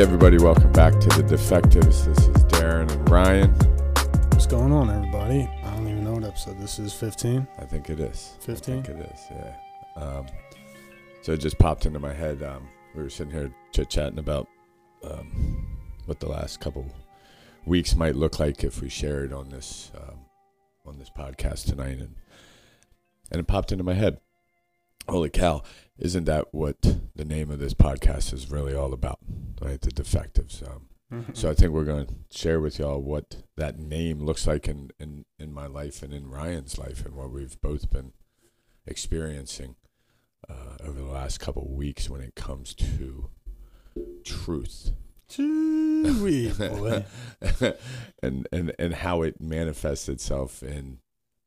Hey, everybody, welcome back to the Defectives. This is Daren and Ryan. What's going on, everybody? I don't even know what episode this is. 15? I think it is. 15? I think it is, yeah. Um, so it just popped into my head. Um, we were sitting here chit chatting about um, what the last couple weeks might look like if we shared on this um, on this podcast tonight, and and it popped into my head. Holy cow! Isn't that what the name of this podcast is really all about? Right, the defectives. Um, Mm-hmm. so I think we're going to share with y'all what that name looks like in, in, in my life and in Ryan's life and what we've both been experiencing uh, over the last couple of weeks when it comes to truth boy. and, and, and how it manifests itself in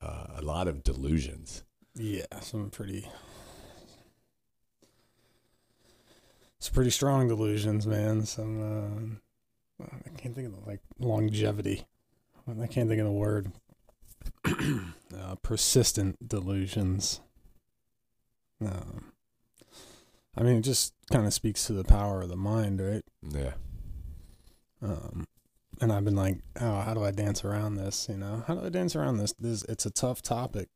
uh, a lot of delusions. Yeah, some pretty. Some pretty strong delusions, man. Some. Uh, I can't think of the, like longevity. I can't think of the word. uh, persistent delusions. Um, I mean, it just kind of speaks to the power of the mind, right? Yeah. Um, and I've been like, oh, how do I dance around this? You know, how do I dance around this? This it's a tough topic.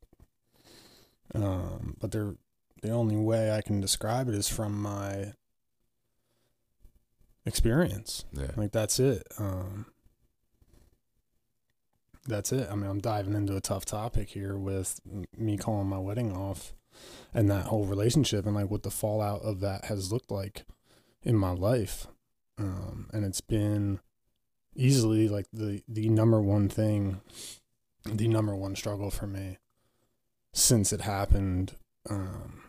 Um, but they're the only way I can describe it is from my experience. Yeah. Like that's it. Um, that's it. I mean, I'm diving into a tough topic here with me calling my wedding off and that whole relationship and like what the fallout of that has looked like in my life. Um, and it's been easily like the the number one thing, the number one struggle for me since it happened. Um,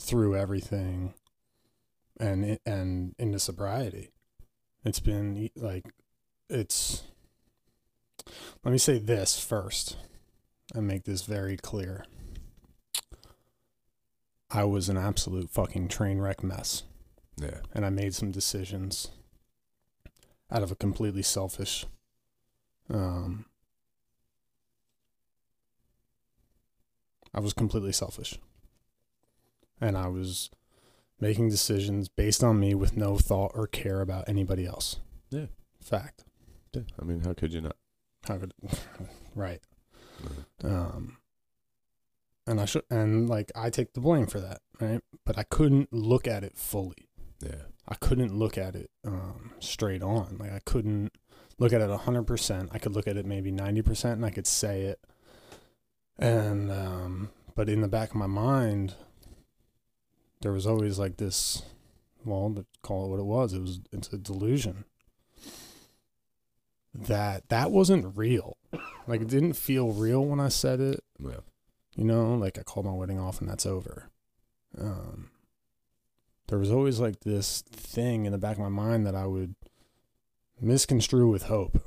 through everything and and into sobriety. It's been like it's let me say this first and make this very clear. I was an absolute fucking train wreck mess Yeah. and I made some decisions out of a completely selfish um I was completely selfish. And I was making decisions based on me with no thought or care about anybody else. Yeah. Fact. yeah. I mean, how could you not? How could right. Um and I should and like I take the blame for that, right? But I couldn't look at it fully. Yeah. I couldn't look at it um, straight on. Like I couldn't look at it hundred percent. I could look at it maybe ninety percent, and I could say it. And um, but in the back of my mind, there was always like this. Well, to call it what it was. It was it's a delusion. That that wasn't real. Like it didn't feel real when I said it. Yeah. You know, like I called my wedding off and that's over. Um, there was always like this thing in the back of my mind that I would misconstrue with hope.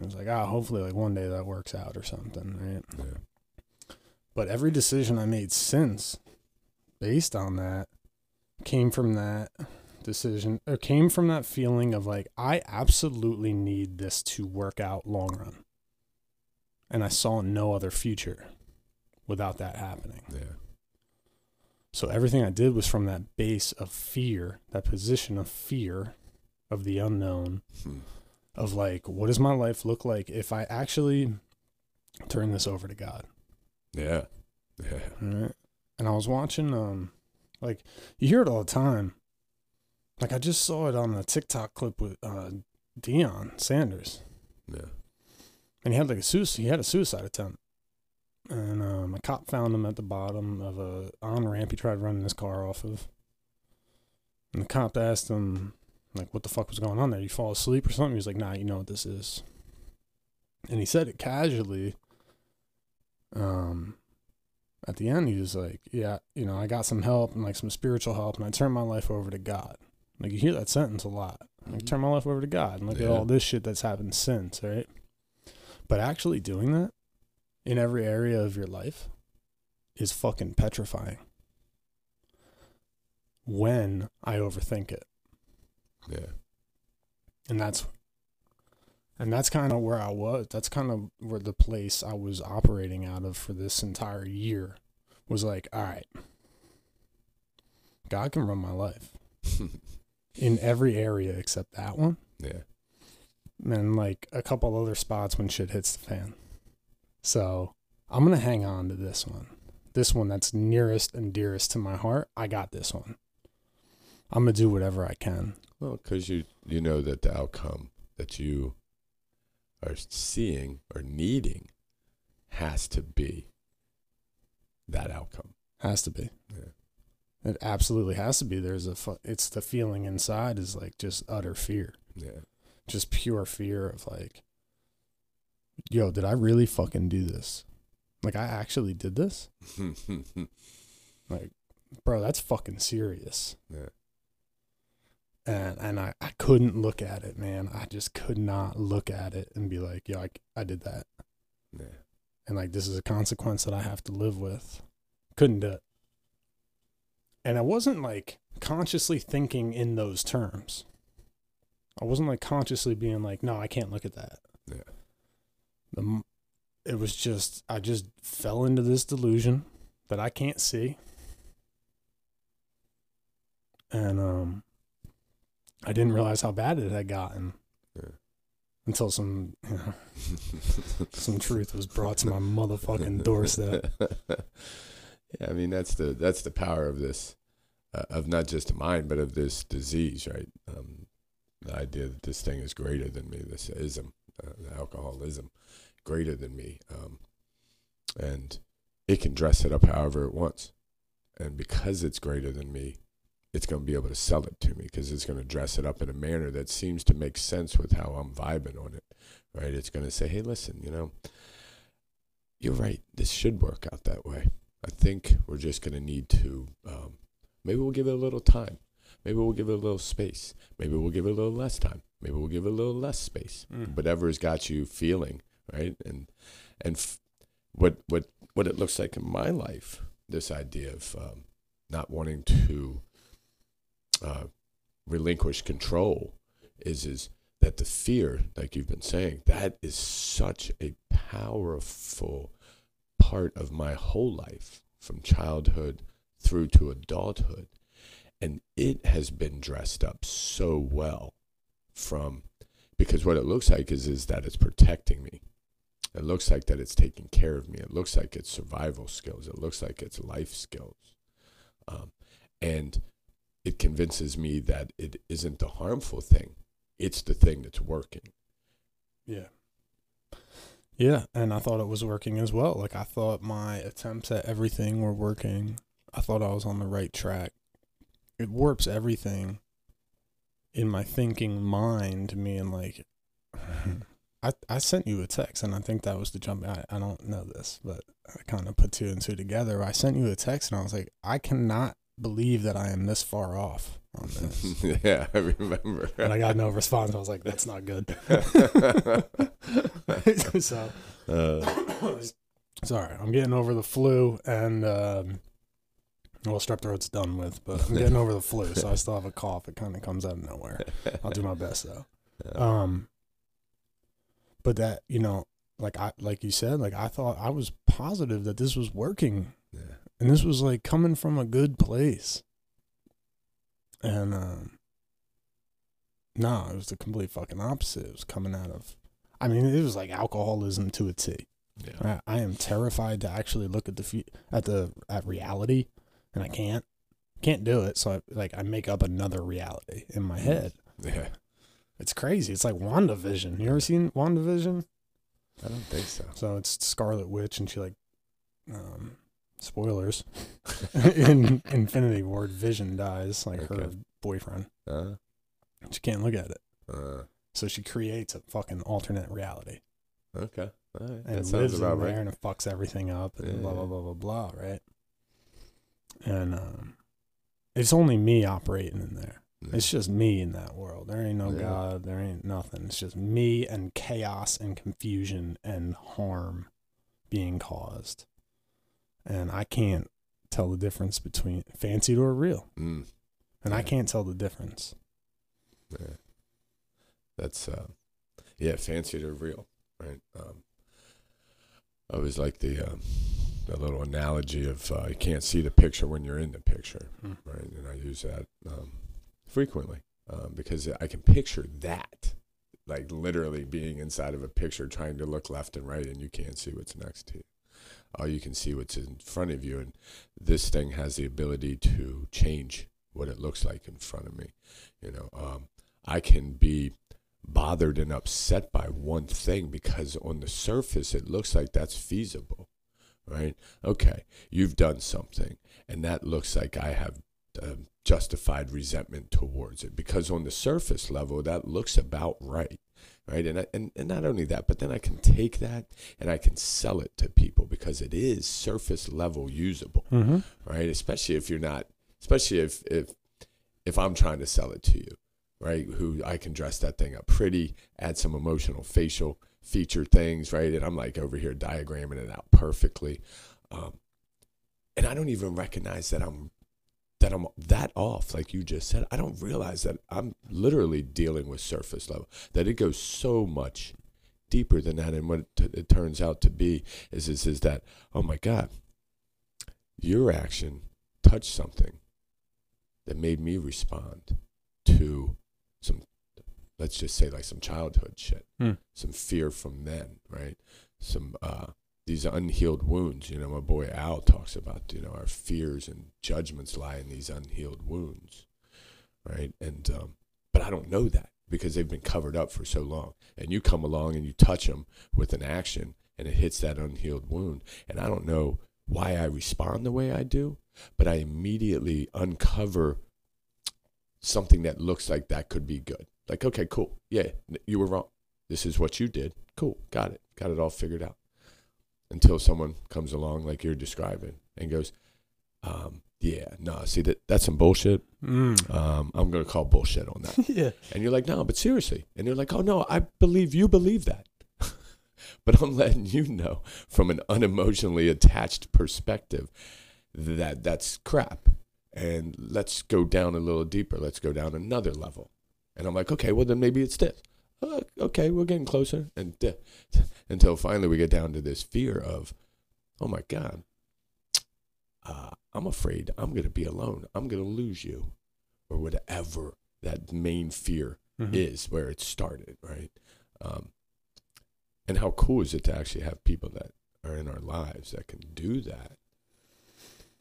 I was like, ah, hopefully, like one day that works out or something, right? Yeah. But every decision I made since, based on that, came from that decision, or came from that feeling of like, I absolutely need this to work out long run. And I saw no other future without that happening. Yeah. So everything I did was from that base of fear, that position of fear of the unknown, Hmm. of like, what does my life look like if I actually turn this over to God? Yeah. Yeah. Right. And I was watching, um, like, you hear it all the time. Like, I just saw it on the TikTok clip with uh, Deion Sanders. Yeah. and he had like a suicide. He had a suicide attempt, and um, a cop found him at the bottom of a on ramp. He tried running his car off of, and the cop asked him like, "What the fuck was going on there? You fall asleep or something?" He was like, "Nah, you know what this is," and he said it casually. Um, at the end, he was like, "Yeah, you know, I got some help and like some spiritual help, and I turned my life over to God." Like you hear that sentence a lot. Like Mhm. turn my life over to God and look at all this shit that's happened since, right? But actually doing that in every area of your life is fucking petrifying. When I overthink it. Yeah. And that's and that's kind of where I was. That's kind of where the place I was operating out of for this entire year was like, all right, God can run my life. in every area except that one, Yeah. and like a couple other spots when shit hits the fan. So I'm gonna hang on to this one. This one that's nearest and dearest to my heart. I got this one. I'm gonna do whatever I can. Well, because you you know that the outcome that you are seeing or needing has to be that outcome. Has to be. Yeah. It absolutely has to be. There's a. Fu- it's the feeling inside is like just utter fear, Yeah. just pure fear of like, yo, did I really fucking do this? Like I actually did this, like, bro. That's fucking serious. yeah. And and I I couldn't look at it, man. I just could not look at it and be like, yo, I I did that, Yeah. and like this is a consequence that I have to live with. Couldn't do it. And I wasn't like consciously thinking in those terms. I wasn't like consciously being like, no, I can't look at that. Yeah. The, it was just, I just fell into this delusion that I can't see. And um, I didn't realize how bad it had gotten Yeah. until some, you know, some truth was brought to my motherfucking doorstep. yeah, I mean that's the that's the power of this, uh, of not just mind, but of this disease, right? Um, the idea that this thing is greater than me, this ism, uh, the alcoholism, greater than me, um, and it can dress it up however it wants, and because it's greater than me, it's going to be able to sell it to me because it's going to dress it up in a manner that seems to make sense with how I'm vibing on it, right? It's going to say, hey, listen, you know, you're right. This should work out that way. I think we're just going to need to, um, maybe we'll give it a little time. Maybe we'll give it a little space. Maybe we'll give it a little less time. Maybe we'll give it a little less space. Mm. Whatever's got you feeling, right? And and f- what what what it looks like in my life, this idea of um, not wanting to uh, relinquish control is is that the fear, like you've been saying, that is such a powerful part of my whole life from childhood through to adulthood. And it has been dressed up so well from because what it looks like is is that it's protecting me. It looks like that it's taking care of me. It looks like it's survival skills. It looks like it's life skills. Um, and it convinces me that it isn't the harmful thing. It's the thing that's working. Yeah. Yeah, and I thought it was working as well. Like I thought my attempts at everything were working. I thought I was on the right track. It warps everything in my thinking mind me and like I I sent you a text and I think that was the jump I, I don't know this, but I kind of put two and two together. I sent you a text and I was like, I cannot believe that I am this far off on this. yeah, I remember. and I got no response. I was like, that's not good. so uh, sorry, I'm getting over the flu and um, well, strep throat's done with, but I'm getting over the flu, so I still have a cough. It kind of comes out of nowhere. I'll do my best though. Um, but that you know, like I like you said, like I thought I was positive that this was working, yeah. And this was like coming from a good place. And um, no, it was the complete fucking opposite. It was coming out of, I mean, it was like alcoholism to a T. Yeah. I, I am terrified to actually look at the at the at reality, and I can't can't do it. So I like I make up another reality in my head. Yeah. It's crazy. It's like WandaVision. You ever seen WandaVision? I don't think so. So it's Scarlet Witch, and she like, um, spoilers. in Infinity War, Vision dies, like her boyfriend. Uh, She can't look at it, uh, so she creates a fucking alternate reality okay. All right. and That sounds lives in there, right. and it fucks everything up, and Yeah, blah blah blah blah blah. Right? And um, it's only me operating in there. Yeah. It's just me in that world. There ain't no Yeah. God. There ain't nothing. It's just me and chaos and confusion and harm being caused. And I can't tell the difference between fancied or real. Mm, And I can't tell the difference. yeah. That's uh, yeah, fancied or real, right? Um, I always like the um, the little analogy of uh, you can't see the picture when you're in the picture, Mm. right? And I use that um, frequently. um, because I can picture that, like literally being inside of a picture, trying to look left and right, and you can't see what's next to you. All you can see what's in front of you, and this thing has the ability to change what it looks like in front of me. You know, um, I can be bothered and upset by one thing because on the surface it looks like that's feasible, right? Okay, you've done something, and that looks like I have uh, justified resentment towards it because on the surface level that looks about right right? And, I, and and not only that but then i can take that and i can sell it to people because it is surface level usable Mm-hmm. right? Especially if you're not especially if if if i'm trying to sell it to you right? Who i can dress that thing up pretty add some emotional facial feature things right? And i'm like over here diagramming it out perfectly. Um, and i don't even recognize that i'm that I'm that off, like you just said. I don't realize that I'm literally dealing with surface level. That it goes so much deeper than that. And what it, t- it turns out to be is, is is that oh my God, your action touched something that made me respond to some, let's just say like some childhood shit, Hmm. some fear from then, right? Some uh, these unhealed wounds. You know, my boy Al talks about, you know, our fears and judgments lie in these unhealed wounds, right? And, um, but I don't know that because they've been covered up for so long. And you come along and you touch them with an action and it hits that unhealed wound. And I don't know why I respond the way I do, but I immediately uncover something that looks like that could be good. Like, okay, cool. Yeah, you were wrong. This is what you did. Cool. Got it. Got it all figured out until someone comes along like you're describing and goes, um, "Yeah, no, see that that's some bullshit. Mm. Um, I'm gonna call bullshit on that." yeah. And you're like, "No, but seriously," and you're like, "Oh no, I believe you believe that." but I'm letting you know from an unemotionally attached perspective that that's crap. And let's go down a little deeper. Let's go down another level. And I'm like, okay, well then maybe it's this. Okay, we're getting closer, and uh, until finally we get down to this fear of, oh my God, uh, I'm afraid I'm going to be alone. I'm going to lose you, or whatever that main fear Mhm. is where it started, right? Um, and how cool is it to actually have people that are in our lives that can do that?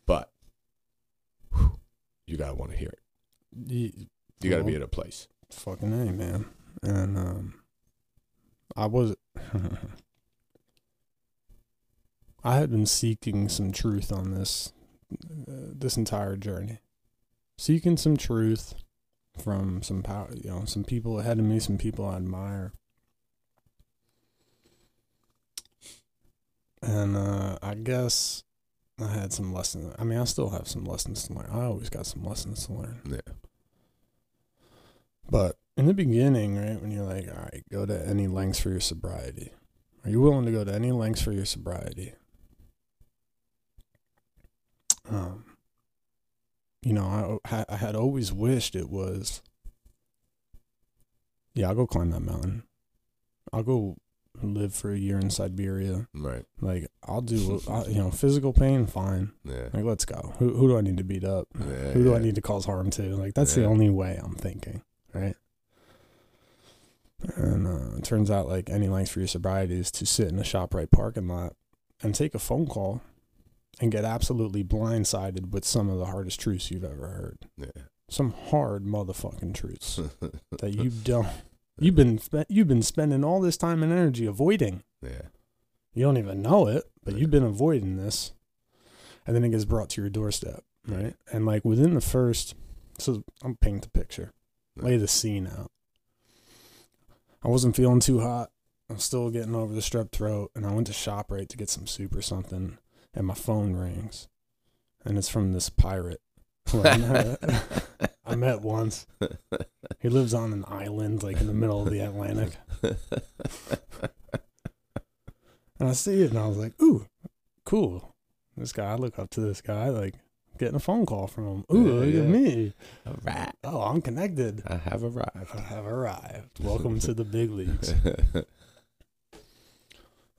But whew, you gotta want to hear it. You gotta be Well, at a place. Fucking A, man. And um, I was. I had been seeking some truth on this uh, this entire journey. Seeking some truth from some power, you know, some people ahead of me, some people I admire. And uh, I guess I had some lessons. I mean, I still have some lessons to learn. I always got some lessons to learn. Yeah. But in the beginning, right, when you're like, all right, go to any lengths for your sobriety. Are you willing to go to any lengths for your sobriety? Um, you know, I, I had always wished it was, yeah, I'll go climb that mountain. I'll go live for a year in Siberia. Right. Like, I'll do, I, you know, physical pain, fine. Yeah. Like, let's go. Who, who do I need to beat up? Yeah, Who do I need to cause harm to? Like that's the only way I'm thinking, right? And uh, it turns out like any length for your sobriety is to sit in a ShopRite parking lot and take a phone call and get absolutely blindsided with some of the hardest truths you've ever heard. Yeah. Some hard motherfucking truths that you don't. You've been you've been spending all this time and energy avoiding. yeah. You don't even know it, but you've been avoiding this. And then it gets brought to your doorstep, right? And like within the first, so I'm paint the picture, lay the scene out. I wasn't feeling too hot. I'm still getting over the strep throat, and I went to ShopRite to get some soup or something, and my phone rings, and it's from this pirate I met, once. He lives on an island, like in the middle of the Atlantic. And I see it and I was like, ooh, cool. This guy, I look up to this guy, like getting a phone call from him. Ooh, Yeah, look yeah. at me. All right. Oh, I'm connected. I have arrived. I have arrived. Welcome to the big leagues.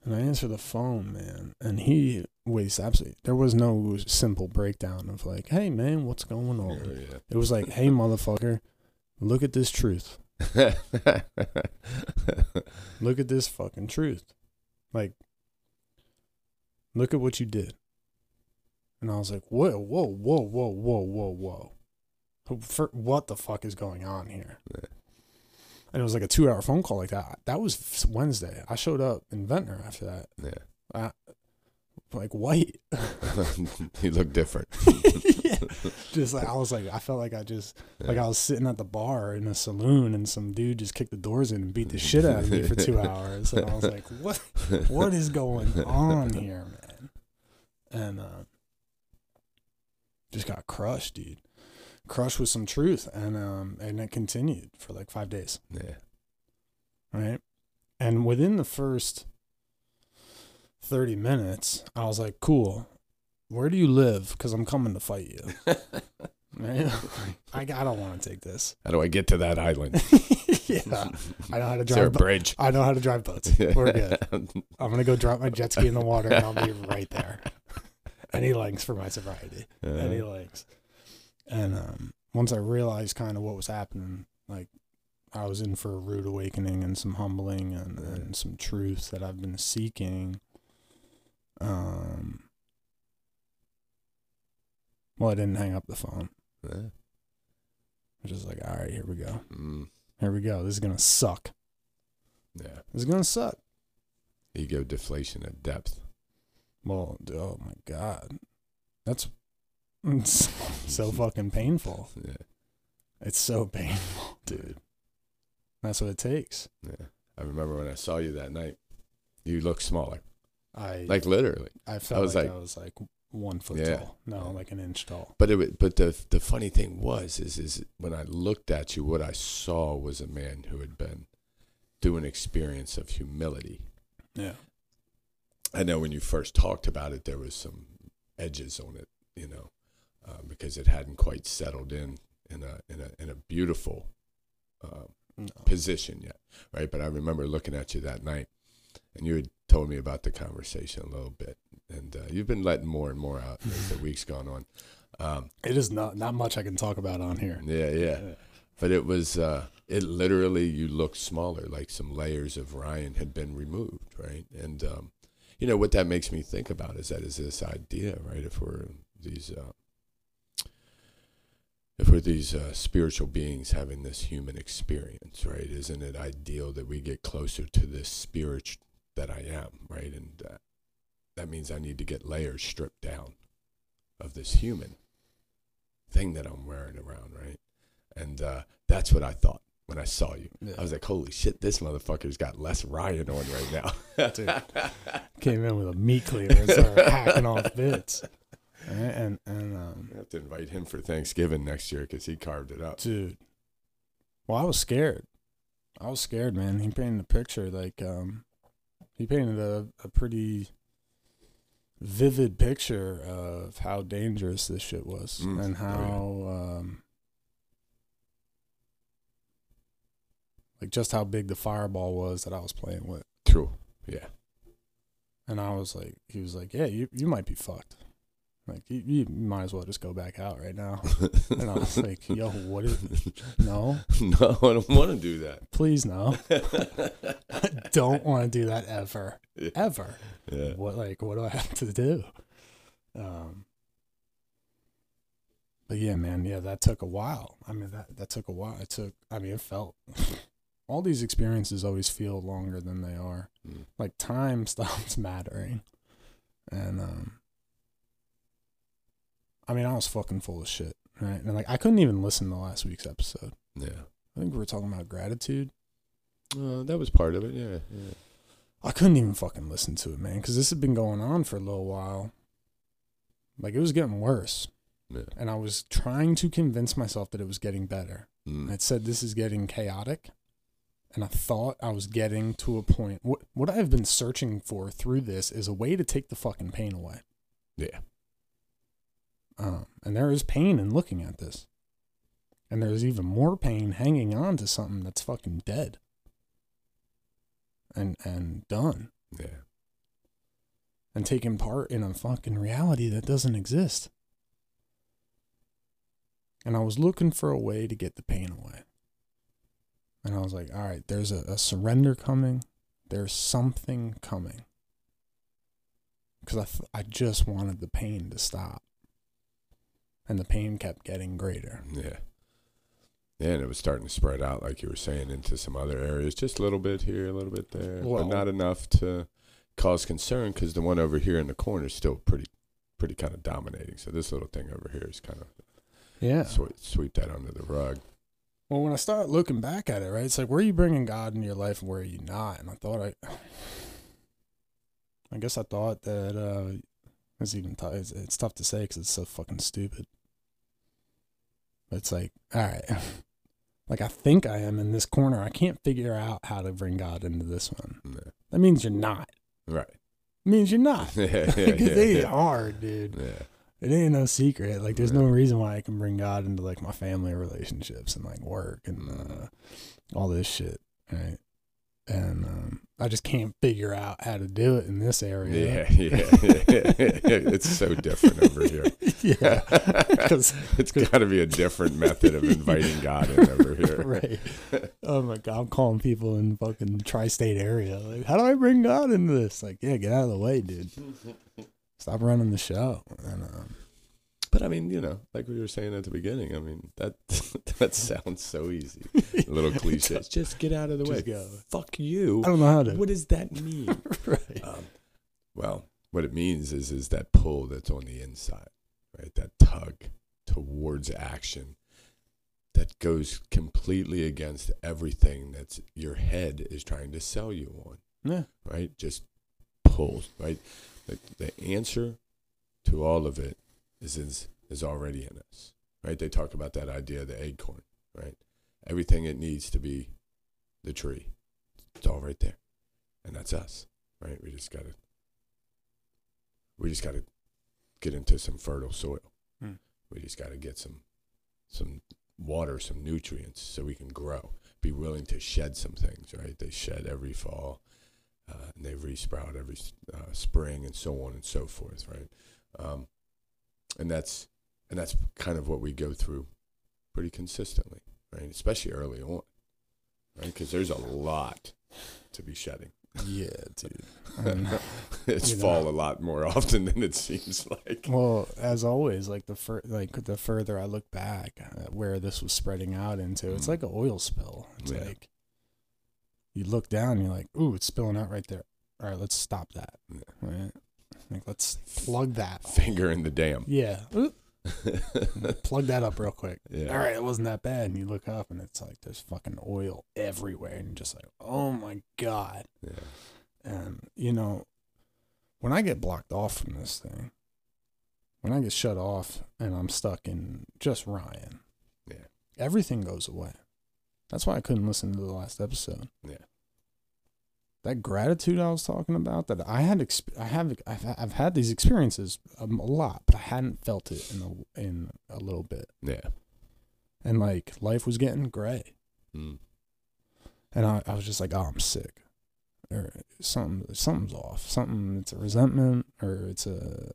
And I answer the phone, man. And he wastes absolutely. There was no simple breakdown of like, hey, man, what's going on? yeah. It was like, hey, motherfucker, look at this truth. Look at this fucking truth. Like, look at what you did. And I was like, whoa, whoa, whoa, whoa, whoa, whoa, whoa. For, what the fuck is going on here? Yeah. And it was like a two hour phone call like that. That was Wednesday. I showed up in Ventnor after that. yeah. Like white. you look different. yeah. Just like I was like I felt like I just like I was sitting at the bar in a saloon and some dude just kicked the doors in and beat the shit out of me for two hours. And I was like, What what is going on here, man? And uh just got crushed, dude. Crushed with some truth. And um and it continued for like five days. Yeah. Right. And within the first 30 minutes, I was like, cool. Where do you live? Because I'm coming to fight you. right? I, I don't want to take this. How do I get to that island? yeah. I know how to Is there a drive. bo- bridge? I know how to drive boats. We're good. I'm going to go drop my jet ski in the water and I'll be right there. Any lengths for my sobriety. Any Uh, lengths. And um, once I realized kind of what was happening, like I was in for a rude awakening and some humbling and, Yeah. and some truths that I've been seeking. Um, well, I didn't hang up the phone. yeah. I was just like, all right, here we go. Mm, Here we go. This is going to suck. yeah. This is going to suck. Ego deflation at depth. Well, oh my God. That's so fucking painful. Yeah. It's so painful, dude. That's what it takes. Yeah. I remember when I saw you that night, you looked smaller. I Like literally. I felt was like, like- I was like one foot Yeah. tall. No, like an inch tall. But it but the the funny thing was is is when I looked at you, what I saw was a man who had been through an experience of humility. Yeah. I know when you first talked about it, there was some edges on it, you know, uh, because it hadn't quite settled in in a in a in a beautiful uh, No. position yet, right? But I remember looking at you that night, and you had told me about the conversation a little bit, and uh, you've been letting more and more out as the weeks gone on. Um, It is not not much I can talk about on here. yeah, yeah, but it was uh, it literally you looked smaller, like some layers of Ryan had been removed, right? And um, you know what that makes me think about is that is this idea, right? If we're these uh, if we're these uh, spiritual beings having this human experience, right? Isn't it ideal that we get closer to this spirit that I am, right? And uh, that means I need to get layers stripped down of this human thing that I'm wearing around, right? And uh, that's what I thought when I saw you. Yeah. I was like, holy shit, this motherfucker's got less Ryan on right now. Dude. Came in with a meat cleaver and started hacking off bits. And and, and um, I have to invite him for Thanksgiving next year because he carved it up. dude. Well, I was scared. I was scared, man. He painted a picture like um he painted a, a pretty vivid picture of how dangerous this shit was Mm. and Oh, yeah. how um like just how big the fireball was that I was playing with. True. Yeah. And I was like, he was like, yeah, you, you might be fucked. Like, you, you might as well just go back out right now. And I was like, yo, what is, no, no, I don't want to do that. please no. I don't want to do that ever, Yeah. ever. Yeah. What, like, what do I have to do? Um, but yeah, man, yeah, that took a while. I mean, that, that took a while. It took, I mean, it felt, all these experiences always feel longer than they are. Mm. like time stops mattering and um i mean i was fucking full of shit right and like i couldn't even listen to last week's episode Yeah. i think we were talking about gratitude Uh, that was part of it. Yeah. yeah. i couldn't even fucking listen to it man because this had been going on for a little while like it was getting worse Yeah. and i was trying to convince myself that it was getting better Mm. it said this is getting chaotic and i thought i was getting to a point what what i've been searching for through this is a way to take the fucking pain away Yeah. Um, and there is pain in looking at this. And there's even more pain hanging on to something that's fucking dead. And and done. Yeah. And taking part in a fucking reality that doesn't exist. And I was looking for a way to get the pain away. And I was like, all right, there's a, a surrender coming. There's something coming. Because I, th- I just wanted the pain to stop. And the pain kept getting greater. Yeah. Yeah, and it was starting to spread out, like you were saying, into some other areas. Just a little bit here, a little bit there, Well- but not enough to cause concern because the one over here in the corner is still pretty, pretty kind of dominating. So this little thing over here is kind of Yeah. sweep, sweep that under the rug. Well, when I start looking back at it, right, it's like where are you bringing God into your life and where are you not? And I thought I, I guess I thought that uh, it's even t- it's, it's tough to say because it's so fucking stupid. But it's like, all right, like I think I am in this corner. I can't figure out how to bring God into this one. Yeah. That means you're not. Right. It means you're not. yeah, yeah, yeah, it ain't yeah. hard, dude. yeah. It ain't no secret. Like, there's no reason why I can bring God into like my family relationships and like work and uh, all this shit, right? And um, I just can't figure out how to do it in this area. Yeah, yeah, yeah, It's so different over here. yeah. 'Cause- it's got to be a different method of inviting God in over here. right. Oh my god, I'm calling people in fucking tri-state area. Like, how do I bring God into this? Like, yeah, get out of the way, dude. Stop running the show. And um, But I mean, you know, like we were saying at the beginning, I mean, that that sounds so easy. A little cliche. Just get out of the Just way. go. Fuck you. I don't know how to. What does that mean? right. um, well, what it means is is that pull that's on the inside, right? That tug towards action that goes completely against everything that's your head is trying to sell you on, Yeah. right? Just pulls, right? The, the answer to all of it is, is is already in us, right? They talk about that idea of the acorn, right? Everything it needs to be the tree, it's all right there, and that's us, right? We just gotta, we just gotta get into some fertile soil. Hmm. We just gotta get some, some water, some nutrients, so we can grow. Be willing to shed some things, right? They shed every fall, uh, and they resprout every uh, spring, and so on and so forth, right? Um, and that's and that's kind of what we go through pretty consistently, right? Especially early on, right? Because there's a lot to be shedding. Yeah, dude. It's you know. fall a lot more often than it seems like. well, as always, like the fur- like the further I look back at where this was spreading out into, it's Mm. like an oil spill. It's Yeah. like you look down, and you're like, "Ooh, it's spilling out right there." All right, let's stop that. Yeah. Right? Like, let's plug that. Finger in the dam. Yeah, plug that up real quick. yeah. All right, it wasn't that bad. And you look up, and it's like there's fucking oil everywhere, and you're just like, "Oh my god." Yeah. And, you know, when I get blocked off from this thing, when I get shut off and I'm stuck in just Ryan, Yeah. everything goes away. That's why I couldn't listen to the last episode. Yeah. That gratitude I was talking about, that I had, exp- I have, I've, I've had these experiences um, a lot, but I hadn't felt it in a, in a little bit. Yeah. And like life was getting gray. Mm. And I, I was just like, oh, I'm sick. Or something, something's off. Something, it's a resentment, or it's a,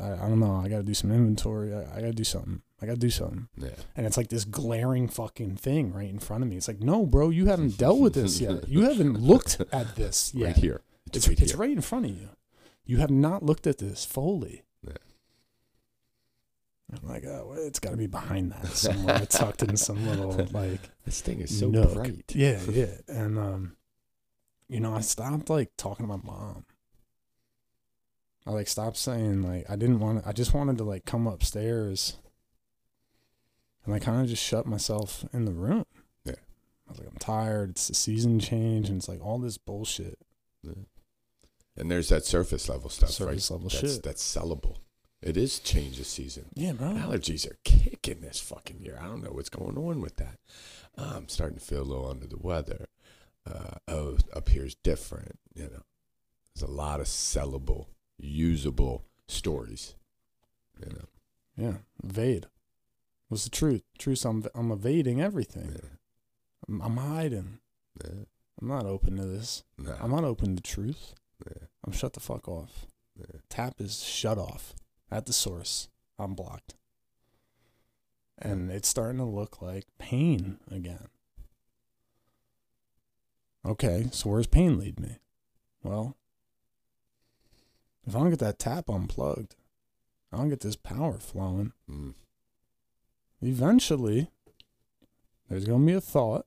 I, I don't know. I got to do some inventory. I, I got to do something. I got to do something. Yeah. And it's like this glaring fucking thing right in front of me. It's like, no, bro, you haven't dealt with this yet. You haven't looked at this yet. Right here. It's, It's, right it's right in front of you. You have not looked at this fully. Yeah. I'm like, oh, well, it's got to be behind that somewhere, tucked in some little like This thing is so nook. bright. Yeah, yeah. And um, you know, I stopped like talking to my mom. I like stopped saying like I didn't want to, I just wanted to like come upstairs and I kind of just shut myself in the room. Yeah. I was like, I'm tired. It's the season change, and it's like all this bullshit. Yeah. And there's that surface level stuff, Surface right? level that's, shit. That's sellable. It is change of season. Yeah, bro. Allergies are kicking this fucking year. I don't know what's going on with that. I'm starting to feel a little under the weather. Uh, up here's different. You know, there's a lot of sellable, usable stories. You know, Yeah, evade. What's the truth? Truth. I'm I'm evading everything. yeah, I'm, I'm hiding. yeah, I'm not open to this. nah, I'm not open to truth. yeah, I'm shut the fuck off. Tap is shut off at the source. I'm blocked. And it's starting to look like pain again. Okay, so where's pain lead me? Well, if I don't get that tap unplugged, I don't get this power flowing. Mm. Eventually, there's gonna be a thought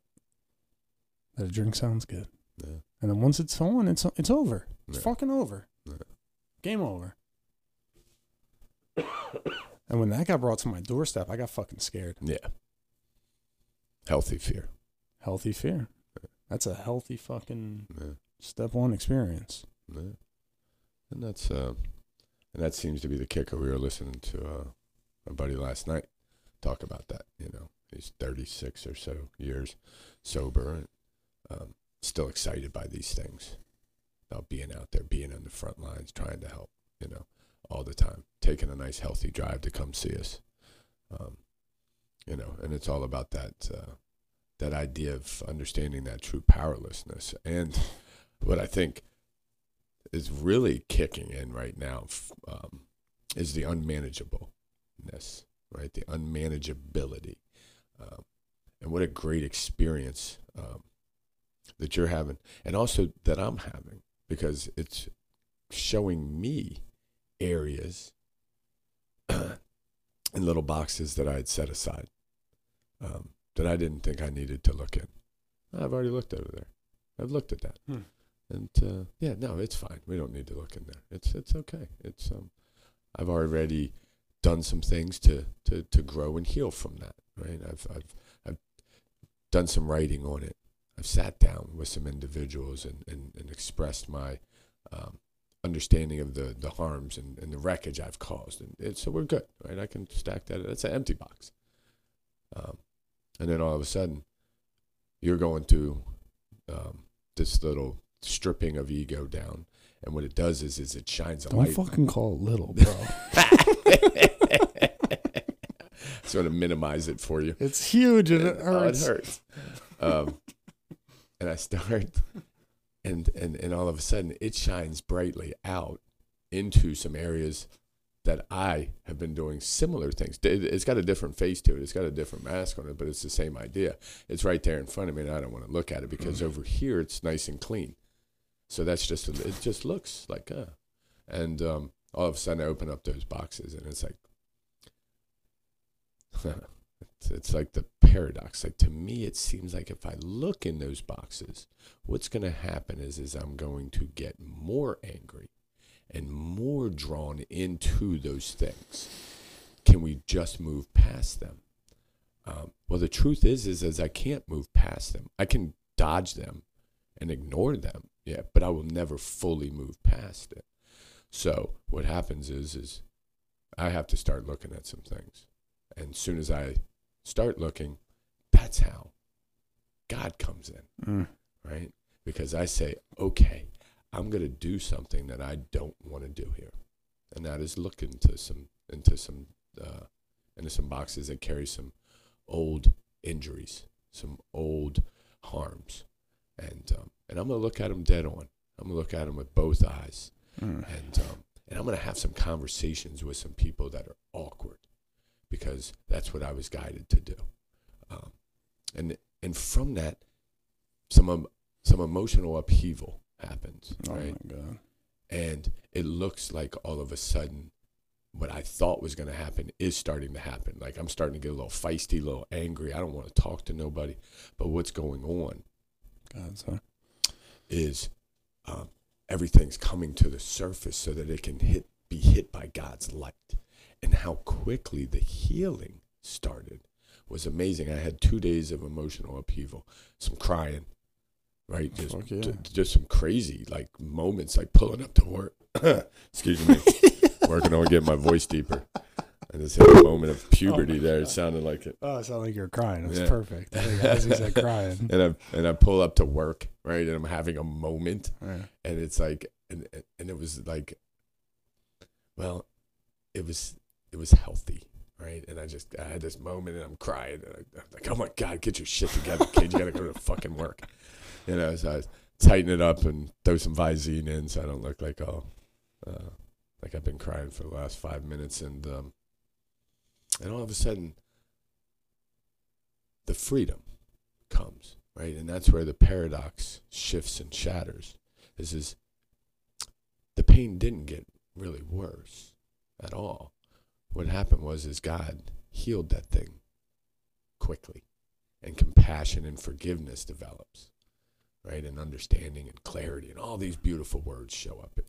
that a drink sounds good, Yeah. and then once it's on, it's it's over. It's Yeah. fucking over. Yeah. Game over. and when that got brought to my doorstep, I got fucking scared. Yeah. Healthy fear. Healthy fear. That's a healthy fucking Yeah. step one experience. Yeah. And that's uh, and that seems to be the kicker. We were listening to uh, my buddy last night talk about that. You know, he's 36 or so years sober and um, still excited by these things, about being out there, being on the front lines, trying to help. You know, all the time, taking a nice healthy drive to come see us. Um, you know, and it's all about that uh, that idea of understanding that true powerlessness and what I think is really kicking in right now um, is the unmanageableness, right? The unmanageability. Um, and what a great experience um, that you're having, and also that I'm having, because it's showing me areas in little boxes that I had set aside um, that I didn't think I needed to look in. I've already looked over there. I've looked at that. Hmm. And uh, yeah, no, it's fine. We don't need to look in there. It's it's okay. It's um, I've already done some things to to to grow and heal from that. Right. I've I've I've done some writing on it. I've sat down with some individuals and and, and expressed my um, understanding of the the harms and, and the wreckage I've caused. And it, so we're good. Right. I can stack that. That's an empty box. Um, and then all of a sudden, you're going through um, this little stripping of ego down. And what it does is, is it shines a Don't light. fucking call it little, bro. sort of minimize it for you. it's huge and it Oh, hurts. it hurts. Um, and I start, and, and and all of a sudden, it shines brightly out into some areas that I have been doing similar things. It- It's got a different face to it. It's got a different mask on it, but it's the same idea. It's right there in front of me, and I don't want to look at it because over here it's nice and clean. So that's just it. Just looks like uh, and um, all of a sudden I open up those boxes, and it's like. It's, it's like the paradox. Like to me, it seems like if I look in those boxes, what's going to happen is is I'm going to get more angry and more drawn into those things. Can we just move past them? Um, well, the truth is, is is I can't move past them. I can dodge them and ignore them, yeah, but I will never fully move past it. So what happens is, is I have to start looking at some things, and as soon as I start looking, that's how God comes in Mm. right? Because I say, okay, I'm going to do something that I don't want to do here, and that is look into some into some uh, into some boxes that carry some old injuries, some old harms, and um, and I'm going to look at them dead on. I'm going to look at them with both eyes, Mm. and um, and I'm going to have some conversations with some people that are awkward, because that's what I was guided to do, um, and and from that, some um, some emotional upheaval happens, Oh right? And it looks like all of a sudden, what I thought was going to happen is starting to happen. Like I'm starting to get a little feisty, a little angry. I don't want to talk to nobody, but what's going on God, so is um, everything's coming to the surface so that it can hit be hit by God's light. And how quickly the healing started was amazing. I had two days of emotional upheaval, some crying, right? Just, yeah. ju- just some crazy like moments, like pulling up to work. Excuse me, working on getting my voice deeper. I just had a moment of oh puberty my there. It sounded like it. Oh, it sounded like you're crying. That's Yeah. perfect. As he said, crying. And I and I pull up to work, right? And I'm having a moment Yeah. and it's like and and it was like well it was it was healthy right and i just i had this moment and i'm crying and I, am like oh my god get your shit together kid you gotta go to fucking work you know so i tighten it up and throw some visine in so i don't look like all uh, like i've been crying for the last five minutes and um and all of a sudden the freedom comes right? And that's where the paradox shifts and shatters. Is is the pain didn't get really worse at all. What happened was is God healed that thing quickly and compassion and forgiveness develops right and understanding and clarity and all these beautiful words show up.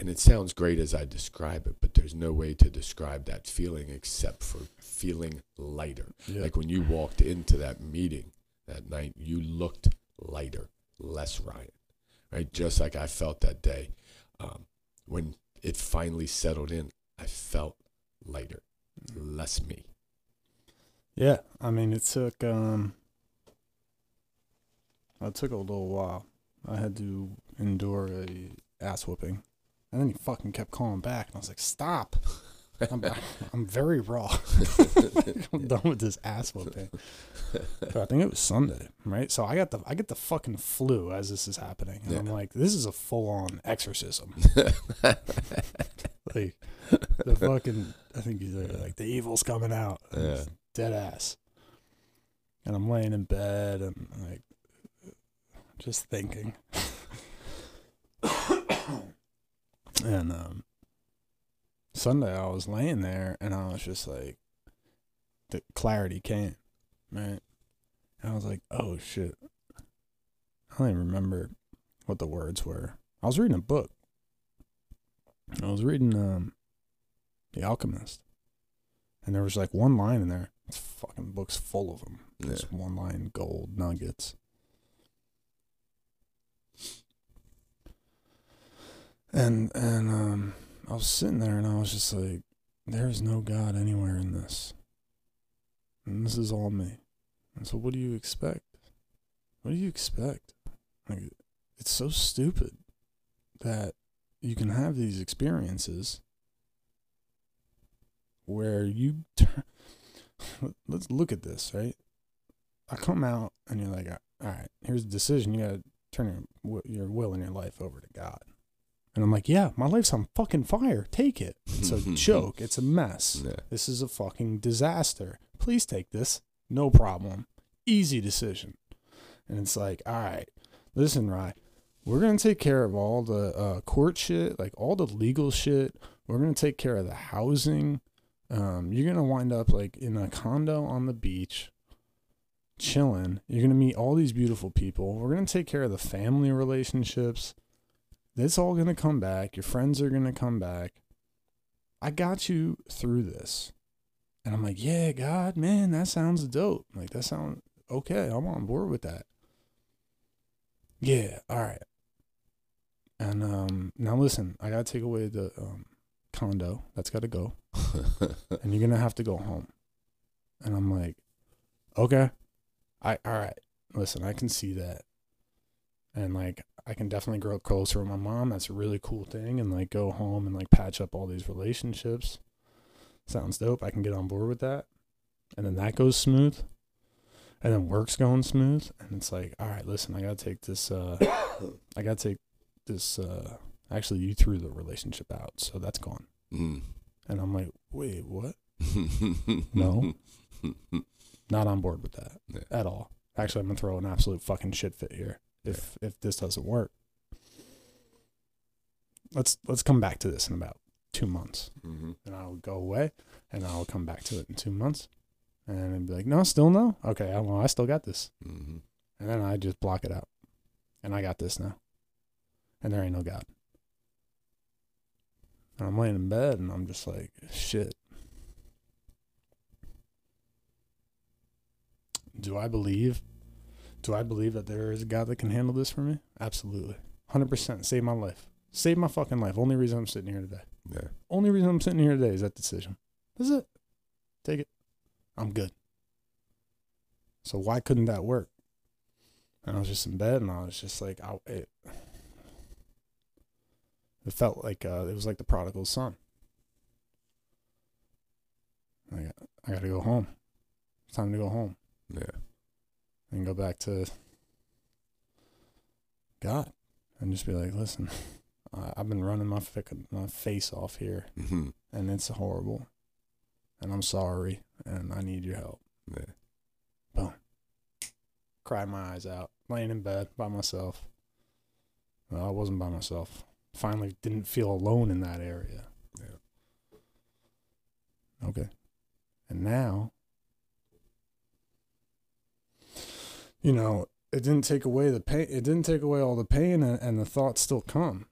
And it sounds great as i describe it but there's no way to describe that feeling except for feeling lighter. Yeah. like when you walked into that meeting that night you looked lighter less ryan right? Just like i felt that day um, when it finally settled in i felt lighter less me. Yeah, I mean it took um it took a little while. I had to endure a ass whooping. And then he fucking kept calling back and I was like, Stop. I'm, I'm very raw. I'm done with this ass whooping. But I think it was Sunday, right? So I got the I get the fucking flu as this is happening. And I'm like, this is a full on exorcism. like the fucking I think he's like, like the evil's coming out. Yeah. Dead ass. And I'm laying in bed and like just thinking. and um Sunday I was laying there and I was just like the clarity came, right? And I was like, oh shit. I don't even remember what the words were. I was reading a book. I was reading um The Alchemist. And there was like one line in there. This fucking book's full of them. Yeah. Just one line gold nuggets. And and um I was sitting there and I was just like, there's no God anywhere in this. And this is all me. And so what do you expect? What do you expect? Like it's so stupid that you can have these experiences where you turn let's look at this, right? I come out and you're like, all right, here's the decision. You gotta turn your, your will and your life over to God. And I'm like, yeah, my life's on fucking fire. Take it. It's a joke. It's a mess. Yeah. This is a fucking disaster. Please take this. No problem. Easy decision. And it's like, all right, listen, Rye, we're going to take care of all the uh, court shit, like all the legal shit. We're going to take care of the housing. Um, you're going to wind up like in a condo on the beach, chilling. You're going to meet all these beautiful people. We're going to take care of the family relationships. It's all going to come back. Your friends are going to come back. I got you through this. And I'm like, yeah, God, man, that sounds dope. Like, that sounds okay. I'm on board with that. Yeah, all right. And um, now listen, I got to take away the um, condo. That's got to go. And you're going to have to go home. And I'm like, okay. I, all right. Listen, I can see that. And like, I can definitely grow closer with my mom. That's a really cool thing. And like, go home and like patch up all these relationships. Sounds dope. I can get on board with that. And then that goes smooth. And then work's going smooth. And it's like, all right, listen, I gotta take this uh I gotta take this uh actually you threw the relationship out, so that's gone. Mm. And I'm like, wait, what? No. Not on board with that Yeah. at all. Actually I'm gonna throw an absolute fucking shit fit here if if this doesn't work. Let's let's come back to this in about two months. Mhm. and I'll go away and I'll come back to it in two months. And I'd be like, no, still no? Okay, I- well, I still got this. Mhm. And then I just block it out. And I got this now. And there ain't no God. And I'm laying in bed and I'm just like, shit. Do I believe? Do I believe that there is a God that can handle this for me? Absolutely. 100%. Save my life. Save my fucking life. Only reason I'm sitting here today. Yeah. Only reason I'm sitting here today is that decision. That's it. Take it. I'm good. So why couldn't that work? And I was just in bed and I was just like, I, it, it felt like uh, it was like the prodigal son. I got, I got to go home. It's time to go home Yeah. And go back to God and just be like, listen, I've been running my, fic- my face off here Mhm. and it's horrible. And I'm sorry and I need your help. Yeah. cried my eyes out, laying in bed by myself. Well, I wasn't by myself. Finally, didn't feel alone in that area. Yeah. Okay. And now, you know, it didn't take away the pain. It didn't take away all the pain, and, and the thoughts still come.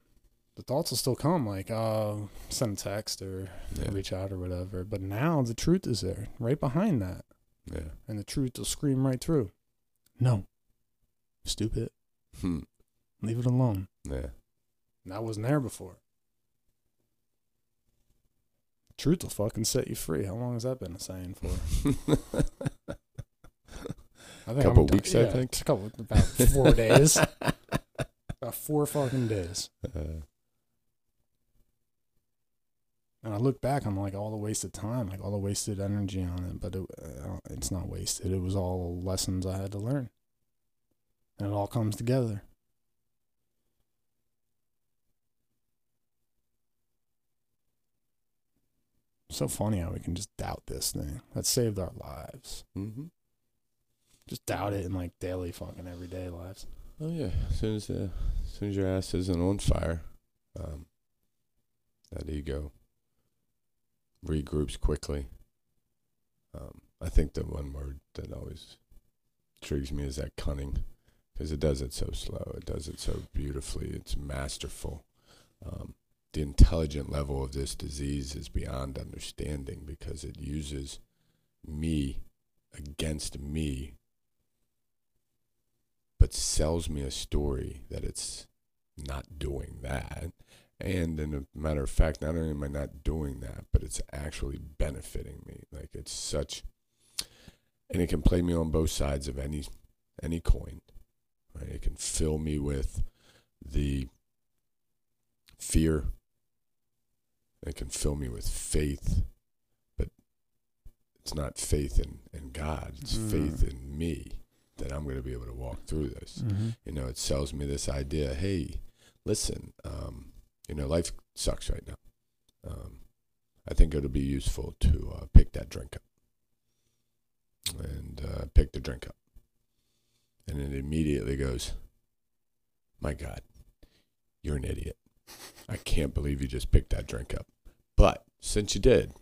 The thoughts will still come, like, uh, send a text or Yeah. reach out or whatever. But now the truth is there, right behind that. Yeah. And the truth will scream right through. No. Stupid. Hmm. Leave it alone. Yeah. And that wasn't there before. Truth will fucking set you free. How long has that been a saying for? I think a Couple I'm weeks, I yeah, think. it's A couple, about four days. About four fucking days. Uh, And I look back, I'm like all the wasted time, like all the wasted energy on it. But it, uh, it's not wasted. It was all lessons I had to learn, and it all comes together. So funny how we can just doubt this thing that saved our lives. mhm. Just doubt it in like daily fucking everyday lives. Oh yeah. As soon as uh, as soon as your ass isn't on fire, um, that ego regroups quickly. Um, I think the one word that always intrigues me is that cunning, because it does it so slow. It does it so beautifully. It's masterful. Um, the intelligent level of this disease is beyond understanding because it uses me against me but sells me a story that it's not doing that. And in a matter of fact, not only am I not doing that, but it's actually benefiting me. Like it's such, and it can play me on both sides of any any coin. Right? It can fill me with the fear. It can fill me with faith, but it's not faith in, in God. It's Mm. faith in me that I'm going to be able to walk through this. Mm-hmm. You know, it sells me this idea. Hey, listen, um, you know, life sucks right now. Um, I think it'll be useful to uh, pick that drink up and uh, pick the drink up, and it immediately goes, "My God, you're an idiot! I can't believe you just picked that drink up." But since you did,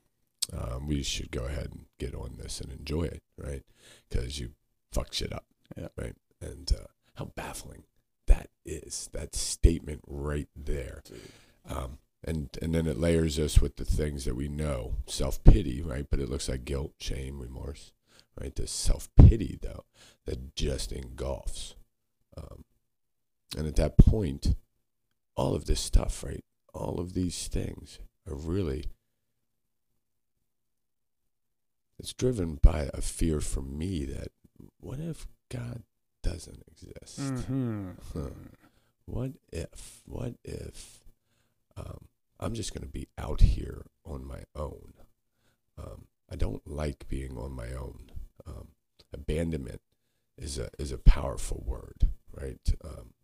um, we should go ahead and get on this and enjoy it, right? Because you fucked shit up, Yeah. right? And uh, how baffling that is. That statement right there. Um, and and then it layers us with the things that we know, self pity, right? But it looks like guilt, shame, remorse, right? This self pity though that just engulfs. Um, and at that point, all of this stuff, right? All of these things are really it's driven by a fear for me that what if God doesn't exist? Mm-hmm. Huh. What if? What if? Um, I'm just going to be out here on my own. Um, I don't like being on my own. Um, abandonment is a is a powerful word, right? Um,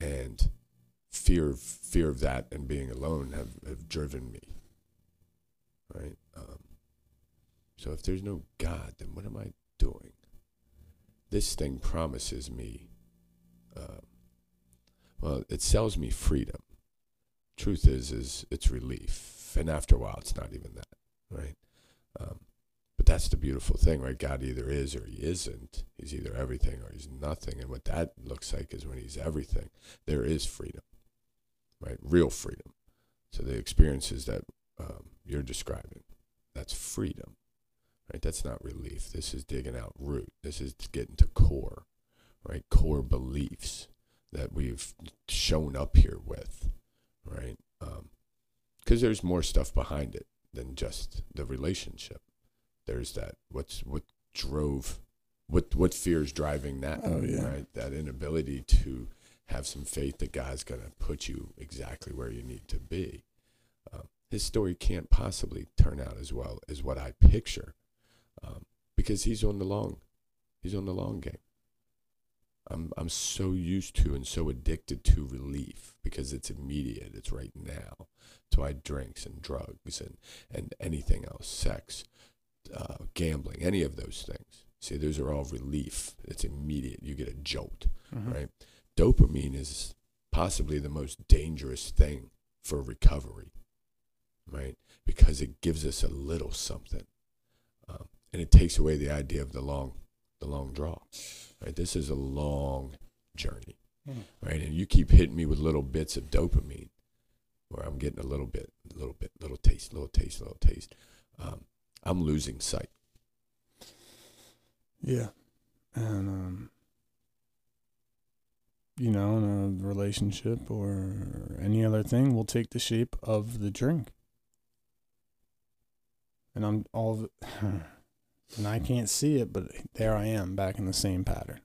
and fear of, fear of that and being alone have, have driven me, right? Um, so if there's no God, then what am I doing? This thing promises me uh, well, it sells me freedom. Truth is, is it's relief, and after a while, it's not even that, right? Um, but that's the beautiful thing, right? God either is or he isn't. He's either everything or he's nothing, and what that looks like is when he's everything, there is freedom, right? Real freedom. So the experiences that um, you're describing, that's freedom, right? That's not relief. This is digging out root. This is getting to core, right? Core beliefs that we've shown up here with, right? Because there's more stuff behind it than just the relationship. There's that what's what drove, what what fears driving that, Oh, yeah. right? That inability to have some faith that God's gonna put you exactly where you need to be. Um, his story can't possibly turn out as well as what I picture, um, because he's on the long, he's on the long game. I'm I'm so used to and so addicted to relief because it's immediate, it's right now. So I drinks and drugs and and anything else, sex, uh, gambling, any of those things. See, those are all relief. It's immediate. You get a jolt, Mhm. right? Dopamine is possibly the most dangerous thing for recovery, right? Because it gives us a little something, um, and it takes away the idea of the long, the long draw, right? This is a long journey, Mm. right? And you keep hitting me with little bits of dopamine, where I'm getting a little bit, little bit, little taste, little taste, little taste. Um, I'm losing sight. Yeah. And um you know, in a relationship or any other thing will take the shape of the drink. And I'm all of it, and I can't see it, but there I am back in the same pattern.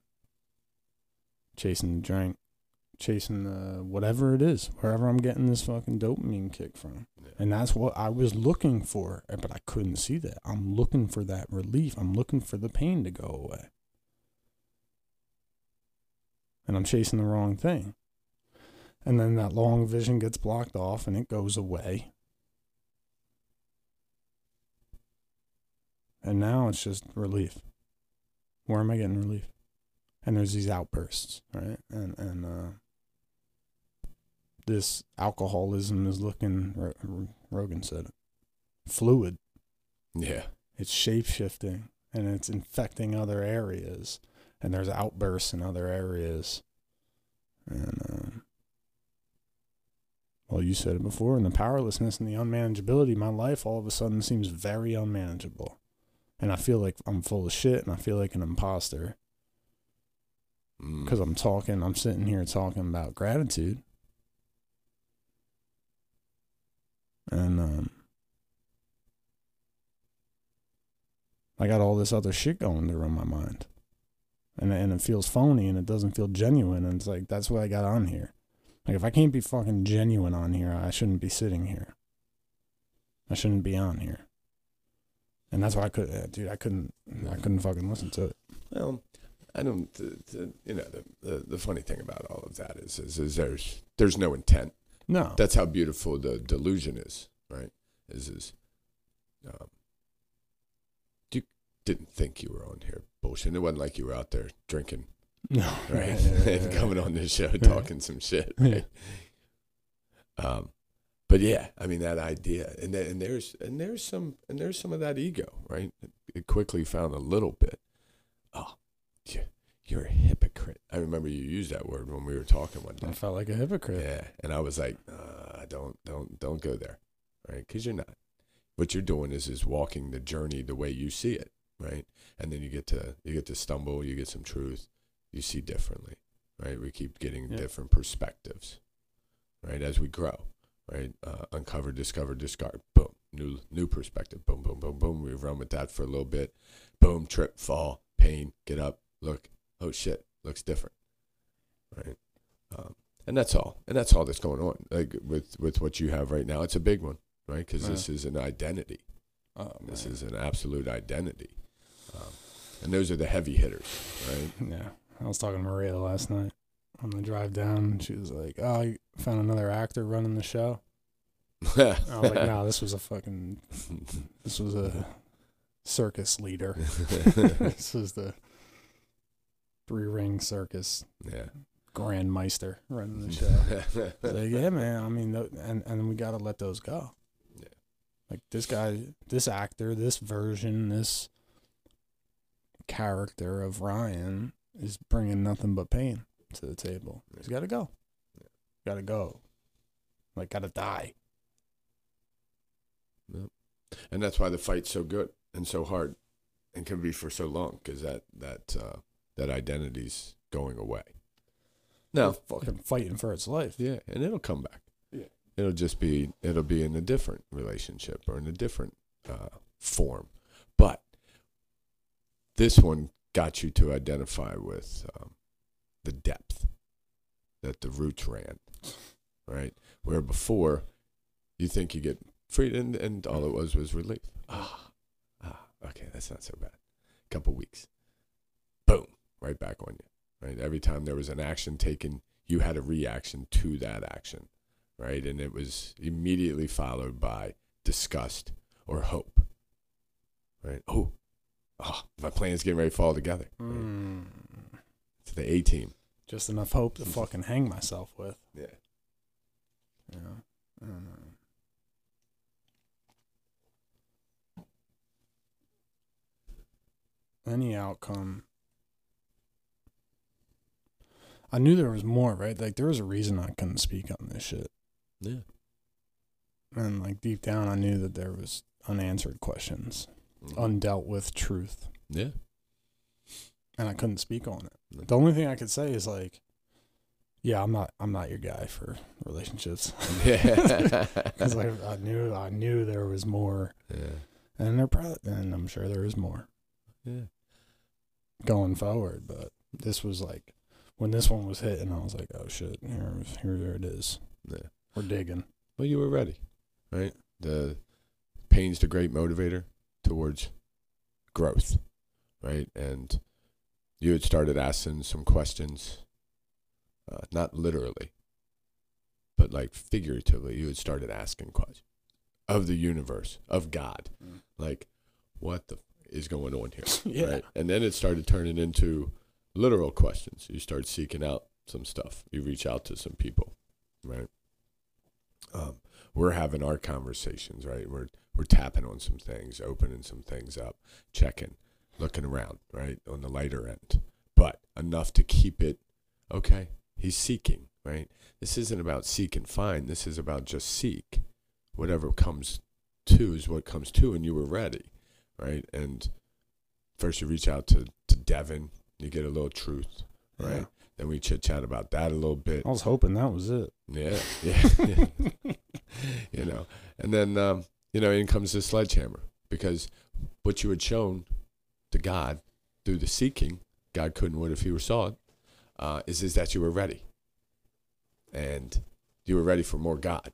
Chasing the drink, chasing the whatever it is, wherever I'm getting this fucking dopamine kick from. And that's what I was looking for, eh, but I couldn't see that. I'm looking for that relief. I'm looking for the pain to go away. And I'm chasing the wrong thing. And then that long vision gets blocked off and it goes away. And now it's just relief. Where am I getting relief? And there's these outbursts, right? And and uh this alcoholism is looking Ro- Ro- Rogan said it, fluid Yeah. it's shape shifting and it's infecting other areas and there's outbursts in other areas and um, well you said it before and the powerlessness and the unmanageability my life all of a sudden seems very unmanageable and i feel like i'm full of shit and i feel like an imposter Mm. because i'm talking i'm sitting here talking about gratitude and um I got all this other shit going through in my mind. And and it feels phony and it doesn't feel genuine and it's like that's what I got on here. Like if I can't be fucking genuine on here, I shouldn't be sitting here. I shouldn't be on here. And that's why I could uh, dude, I couldn't I couldn't fucking listen to it. Well, I don't. The, the, you know, the, the the funny thing about all of that is, is, is there's there's no intent. No. That's how beautiful the delusion is, right? Is is, um, you didn't think you were on here bullshit. It wasn't like you were out there drinking, no. right? Yeah, yeah, and coming on this show talking some shit, right? Um, but yeah, I mean that idea, and then, and there's and there's some and there's some of that ego, right? It quickly found a little bit. Oh, you- you're a hypocrite. I remember you used that word when we were talking one day. I felt like a hypocrite. Yeah, and I was like, uh, don't, don't, don't go there, right? Because you're not. What you're doing is is walking the journey the way you see it, right? And then you get to you get to stumble, you get some truth, you see differently, right? We keep getting Yeah. different perspectives, right? As we grow, right? Uh, uncover, discover, discard, boom, new new perspective, boom, boom, boom, boom. We run with that for a little bit, boom, trip, fall, pain, get up, look, oh shit, looks different, right? Um, and that's all. And that's all that's going on. Like with with what you have right now, it's a big one, right? Because this is an identity. Oh, This is an absolute identity. Um, and those are the heavy hitters, right? Yeah. I was talking to Maria last night on the drive down. She was like, Oh, found another actor running the show. I was like, No, this was a fucking this was a circus leader. this was the three ring circus yeah. grand meister running the show. Like, yeah, man. I mean, and and we got to let those go. Yeah. Like this guy, this actor, this version, this character of Ryan is bringing nothing but pain to the table. He's got to go. Yeah. Got to go. Like, got to die. and that's why the fight's so good and so hard and can be for so long because that that uh, that identity's going away. No, fucking fighting for its life. Yeah, and it'll come back. Yeah. It'll just be it'll be in a different relationship or in a different uh, form, but this one got you to identify with um, the depth that the roots ran, right? Where before you think you get free, and, and all it was was relief. Ah, ah, okay, that's not so bad. A Couple weeks, boom, right back on you right? Every time there was an action taken, you had a reaction to that action, right? And it was immediately followed by disgust or hope, right? Oh, oh, my plan's getting ready to fall together. right? Mm. It's the A team. Just enough hope to fucking hang myself with. Yeah. Know. I don't know. Any outcome. I knew there was more, right? Like there was a reason I couldn't speak on this shit. Yeah. And like deep down I knew that there was unanswered questions, mm-hmm. undealt with truth. yeah. And I couldn't speak on it. The only thing I could say is like yeah, I'm not I'm not your guy for relationships. Yeah. Because I, I knew I knew there was more, yeah. and there probably and I'm sure there is more Yeah. going forward. But this was like when this one was hit, and I was like, oh shit, here here there it is. Yeah. We're digging. Well, you were ready, right? The pain's the great motivator towards growth, right? And you had started asking some questions, uh, not literally, but like figuratively. You had started asking questions of the universe, of God, Mm. like what the f- is going on here, yeah. right? And then it started turning into literal questions. You start seeking out some stuff. You reach out to some people, right? Um, we're having our conversations, right? We're we're tapping on some things, opening some things up, checking, looking around, right, on the lighter end, but enough to keep it okay. He's seeking, right? This isn't about seek and find. This is about just seek. Whatever comes to is what comes to, and you were ready, right? And first you reach out to to Devin, you get a little truth, right? Yeah. Then we chit chat about that a little bit. I was hoping that was it. Yeah, yeah, yeah. you know, and then um, you know, in comes the sledgehammer because what you had shown to God through the seeking, God couldn't would if He were sought, uh, is is that you were ready, and you were ready for more God,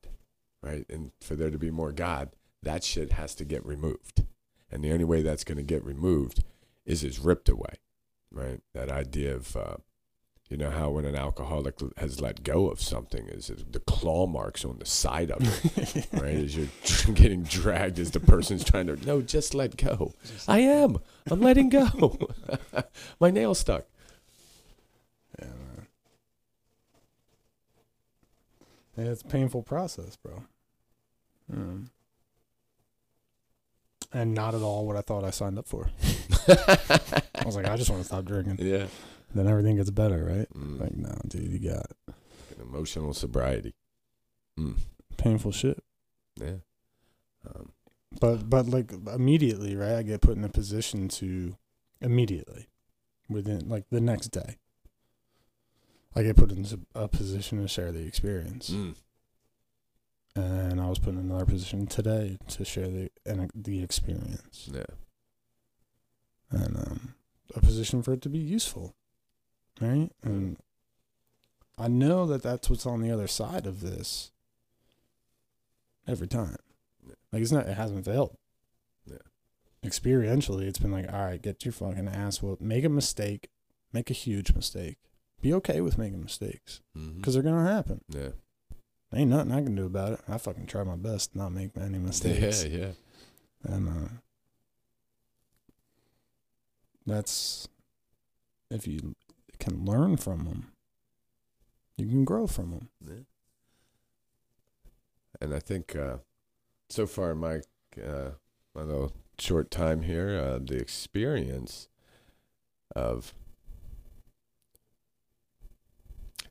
right? And for there to be more God, that shit has to get removed, and the only way that's going to get removed is is ripped away, right? That idea of uh, you know how when an alcoholic has let go of something is the claw marks on the side of it, right? As you're getting dragged as the person's trying to no, just let go. I am. I'm letting go. My nail stuck. Yeah, man. Yeah, it's a painful process, bro. Mm. And not at all what I thought I signed up for. I was like, I just want to stop drinking. yeah. Then everything gets better, right? Mm, Like, no, dude, you got emotional sobriety. Mm, painful shit. yeah. Um, But but like immediately, right? I get put in a position to immediately, within like the next day. I get put in a position to share the experience. mm, and I was put in another position today to share the and the experience yeah. and um, a position for it to be useful, right? And I know that that's what's on the other side of this every time. Yeah. Like it's not, it hasn't failed. Yeah. Experientially, it's been like, all right, get your fucking ass whooped, make a mistake, make a huge mistake, be okay with making mistakes because they're gonna happen. yeah. Ain't nothing I can do about it. I fucking try my best not make any mistakes. Yeah, yeah. And uh, that's if you can learn from them, you can grow from them. Yeah. And I think uh, so far, my uh, my little short time here, uh, the experience of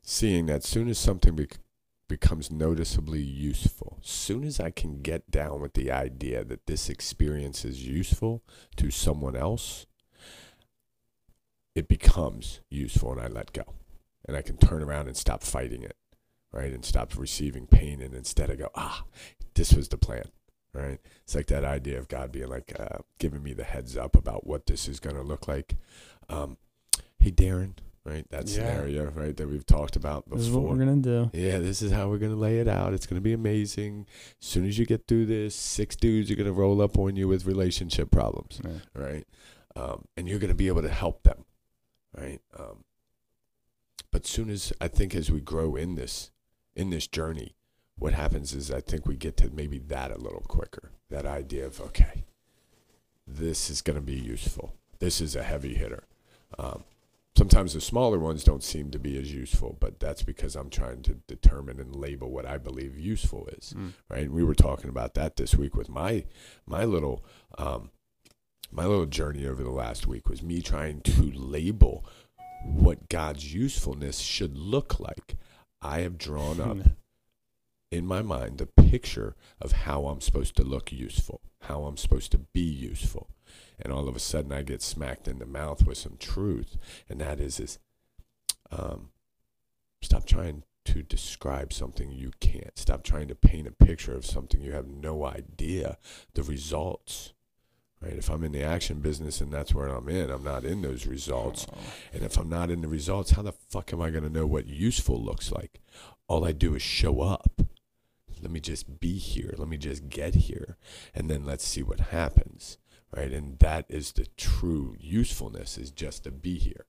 seeing that soon as something bec- becomes noticeably useful, soon as I can get down with the idea that this experience is useful to someone else, it becomes useful and I let go. And I can turn around and stop fighting it right? And stop receiving pain and instead I go, ah, this was the plan, right? It's like that idea of God being like, uh, giving me the heads up about what this is going to look like. Um, hey, Daren, right? That Yeah. scenario, right, that we've talked about before. This is what we're gonna do. Yeah, this is how we're gonna lay it out. It's gonna be amazing. As soon as you get through this, six dudes are gonna roll up on you with relationship problems, Yeah. right? Um, and you're gonna be able to help them, right? Um, but soon as I think as we grow in this in this journey, what happens is I think we get to maybe that a little quicker. That idea of okay, this is gonna be useful, this is a heavy hitter. Um, sometimes the smaller ones don't seem to be as useful, but that's because I'm trying to determine and label what I believe useful is. Mm. Right? And we were talking about that this week with my my little um, my little journey over the last week was me trying to label what God's usefulness should look like. I have drawn up in my mind the picture of how I'm supposed to look useful, how I'm supposed to be useful. And all of a sudden I get smacked in the mouth with some truth. And that is is um, stop trying to describe something you can't. Stop trying to paint a picture of something you have no idea the results. Right? If I'm in the action business and that's where I'm in, I'm not in those results. And if I'm not in the results, how the fuck am I going to know what useful looks like? All I do is show up. Let me just be here. Let me just get here. And then let's see what happens. Right. And that is the true usefulness is just to be here.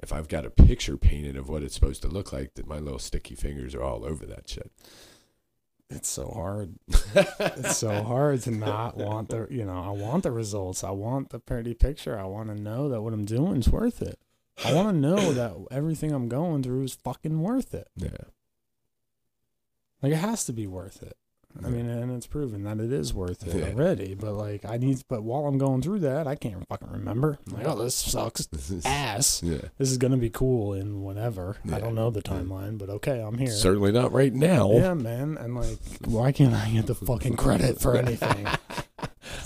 If I've got a picture painted of what it's supposed to look like, that my little sticky fingers are all over that shit. It's so hard. It's so hard to not want the, you know, I want the results. I want the pretty picture. I want to know that what I'm doing is worth it. I want to know that everything I'm going through is fucking worth it. Yeah. Like it has to be worth it. I mean, and it's proven that it is worth it Yeah. already. But like, I need. But while I'm going through that, I can't fucking remember. I'm like, oh, this sucks This is- ass. yeah. This is gonna be cool in whatever. I don't know the timeline, but okay, I'm here. Certainly not right now. Yeah, man. And like, why can't I get the fucking credit for anything?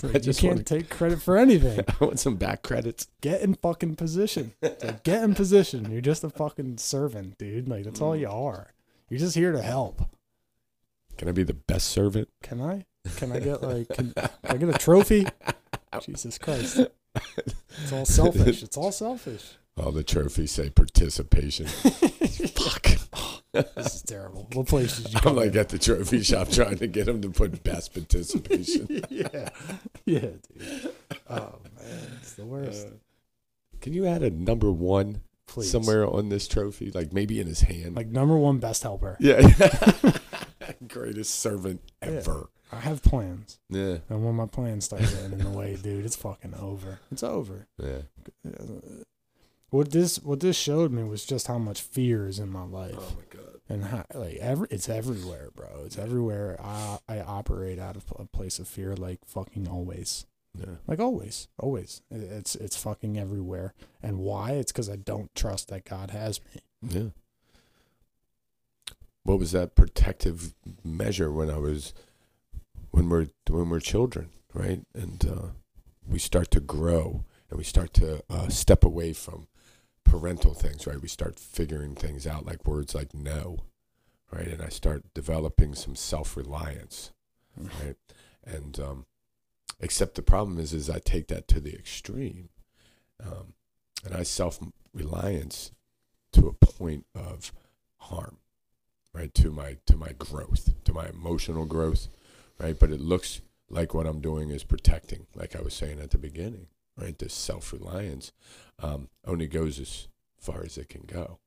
I just you can't wanna- take credit for anything. I want some back credits. Get in fucking position. Like, get in position. You're just a fucking servant, dude. Like that's all mm. you are. You're just here to help. Can I be the best servant? Can I? Can I get like? Can, can I get a trophy? Jesus Christ! It's all selfish. It's all selfish. All the trophies say participation. Fuck. This is terrible. What place did you I'm come like at the trophy shop trying to get them to put best participation. yeah, yeah, dude. Oh man, it's the worst. Uh, Can you add a number one Please, somewhere on this trophy? Like maybe in his hand? like number one best helper. yeah. Greatest servant Yeah. ever. I have plans, Yeah. and when my plans start getting in the way, dude, it's fucking over. It's over. Yeah. Uh, what this what this showed me was just how much fear is in my life. Oh my god. and how, like every it's everywhere, bro. It's everywhere. I I operate out of a place of fear, like fucking always, Yeah. like always, always. It's it's fucking everywhere. And why? It's because I don't trust that God has me. Yeah. What was that protective measure when I was when we're when we're children, right? And uh, we start to grow and we start to uh, step away from parental things, right? We start figuring things out, like words like no, right? And I start developing some self reliance, right? And um, except the problem is, is I take that to the extreme, um, and I self reliance to a point of harm, right? To my to my growth, to my emotional growth, right? But it looks like what I'm doing is protecting, like I was saying at the beginning, right? This self reliance um, only goes as far as it can go,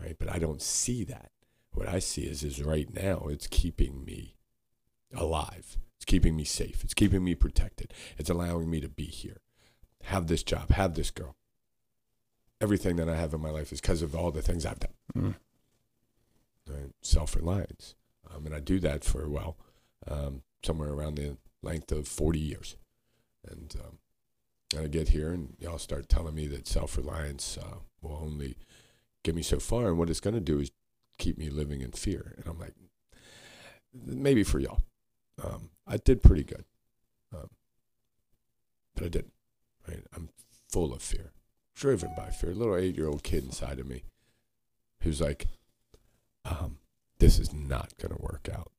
right? But I don't see that. What I see is is right now it's keeping me alive. It's keeping me safe. It's keeping me protected. It's allowing me to be here, have this job, have this girl. Everything that I have in my life is because of all the things I've done Mm. Self reliance. Um, and I do that for, well, um, somewhere around the length of 40 years. And, um, and I get here and y'all start telling me that self reliance uh, will only get me so far. And what it's going to do is keep me living in fear. And I'm like, maybe for y'all. Um, I did pretty good. Um, but I didn't, right? I'm full of fear, driven by fear. A little eight year old kid inside of me who's like, um, this is not going to work out.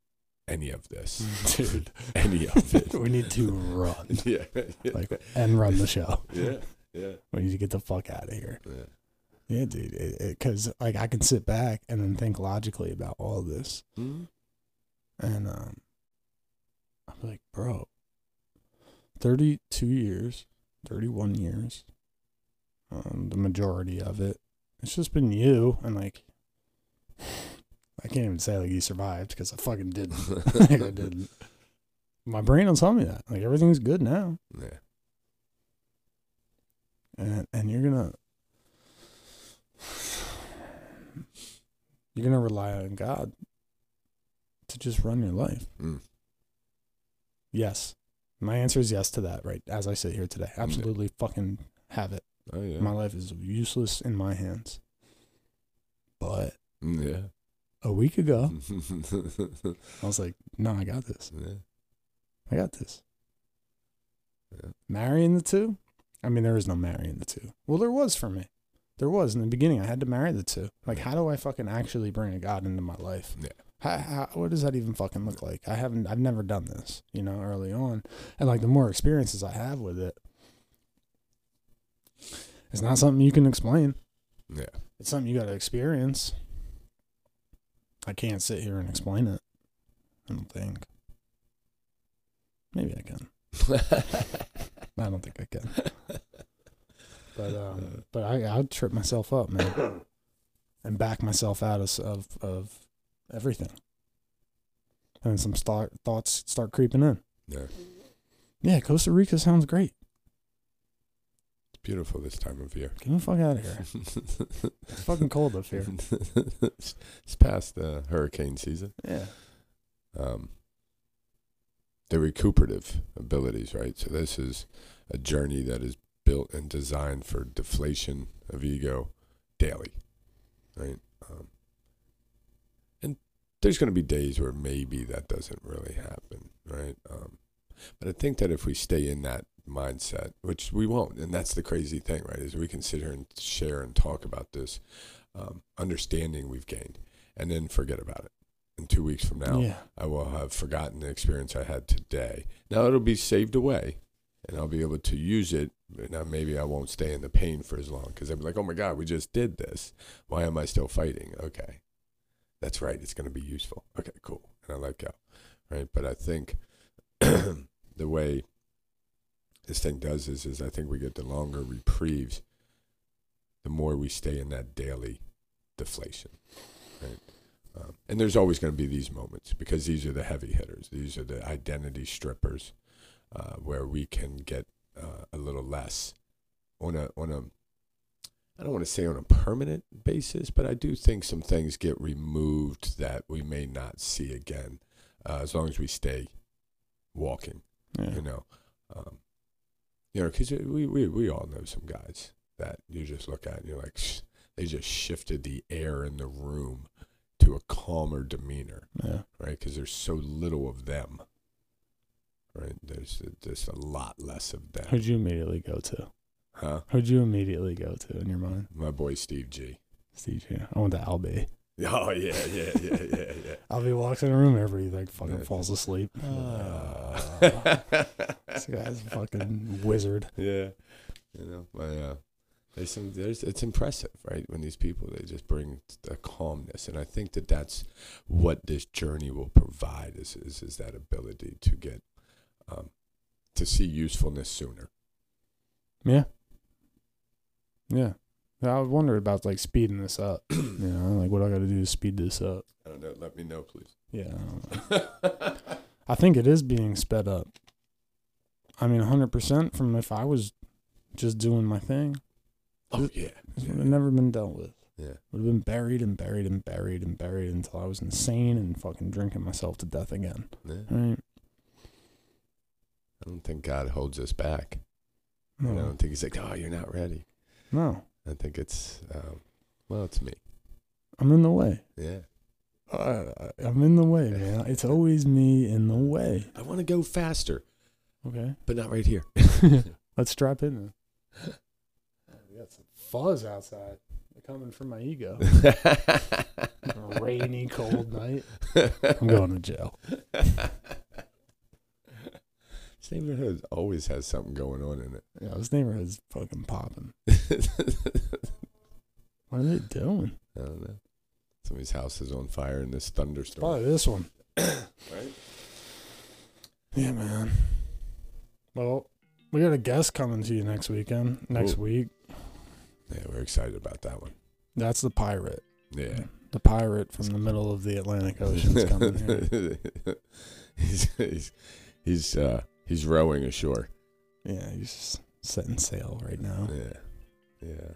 Any of this, Dude, any of it. we need to run, yeah, yeah, like, and run the show. yeah, yeah, We need to get the fuck out of here. yeah. Yeah, dude. Because like I can sit back and then think logically about all this, Mhm. and um, I'm like, bro, thirty-two years, thirty-one years, um, the majority of it, it's just been you, and like, I can't even say like you survived because I fucking didn't. Like, I didn't. My brain will tell me that like everything's good now. Yeah. and and you're gonna you're gonna rely on God to just run your life. Mm. Yes, my answer is yes to that. Right as I sit here today, absolutely fucking have it. Oh yeah. My life is useless in my hands. But Mm, yeah. A week ago, I was like, no, I got this. yeah. I got this. Yeah. Marrying the two? I mean, there is no marrying the two. Well, there was for me. There was in the beginning. I had to marry the two. Like, how do I fucking actually bring a God into my life? Yeah. How, how, what does that even fucking look like? I haven't, I've never done this, you know, early on. And like, the more experiences I have with it, it's not something you can explain. Yeah. It's something you got to experience. I can't sit here and explain it. I don't think. Maybe I can. I don't think I can. But um, but I I'd trip myself up, man, and back myself out of of, of everything. And some start thoughts start creeping in. yeah. Yeah, Costa Rica sounds great. Beautiful this time of year. Get the fuck out of here. It's fucking cold up here. it's it's past the hurricane season. Yeah. Um, the recuperative abilities, right? So this is a journey that is built and designed for deflation of ego daily, right? Um, and there's going to be days where maybe that doesn't really happen, right? Um, but I think that if we stay in that mindset, which we won't, and that's the crazy thing, right? Is we can sit here and share and talk about this um, understanding we've gained, and then forget about it. In two weeks from now, Yeah. I will have forgotten the experience I had today. Now it'll be saved away, and I'll be able to use it. But now maybe I won't stay in the pain for as long because I'm like, "Oh my God, we just did this. Why am I still fighting?" Okay, that's right. It's going to be useful. Okay, cool, and I let go. Right, but I think the way this thing does is, is I think we get the longer reprieves, the more we stay in that daily deflation. Right. Um, and there's always going to be these moments because these are the heavy hitters. These are the identity strippers, uh, where we can get uh, a little less on a on a. I don't want to say on a permanent basis, but I do think some things get removed that we may not see again, uh, as long as we stay walking. Yeah. You know, um, you know, because we, we we all know some guys that you just look at and you're like, "Sh- they just shifted the air in the room to a calmer demeanor, Yeah. right? Because there's so little of them, right? There's just a lot less of them, Who'd you immediately go to? huh? Who'd you immediately go to in your mind? My boy Steve G. Steve, G. I went to Albie. Oh yeah, yeah, yeah, yeah, yeah. Albie walks in the room, everybody like fucking falls asleep. Ah. this guy's a fucking wizard. Yeah, you know, my uh, there's some there's it's impressive, right? When these people they just bring a calmness, and I think that that's what this journey will provide is is, is that ability to get um, to see usefulness sooner. Yeah. Yeah. I was wondering about like speeding this up. you know, like what I got to do to speed this up. I don't know. Let me know, please. Yeah. I. I think it is being sped up. I mean, 100% from if I was just doing my thing, oh yeah, it would have never been dealt with. yeah. Would have been buried and buried and buried and buried until I was insane and fucking drinking myself to death again. yeah. Right? I don't think God holds us back. No. I don't think He's like, oh, you're not ready. no. I think it's um, well, it's me. I'm in the way. Yeah. Uh, I'm in the way, man. It's always me in the way. I want to go faster, Okay. but not right here. Let's strap in. Then. We got some fuzz outside. They're coming from my ego. Rainy, cold night. I'm going to jail. Neighborhood always has something going on in it. Yeah, this neighborhood's fucking popping. What are they doing? I don't know. Somebody's house is on fire in this thunderstorm. Probably this one. Right? Yeah, man. Well, we got a guest coming to you next weekend. Next Ooh. week. Yeah, we're excited about that one. That's the pirate. Yeah. The pirate from the middle of the Atlantic Ocean's coming here. he's he's he's uh he's rowing ashore. Yeah, he's just setting sail right now. Yeah. Yeah.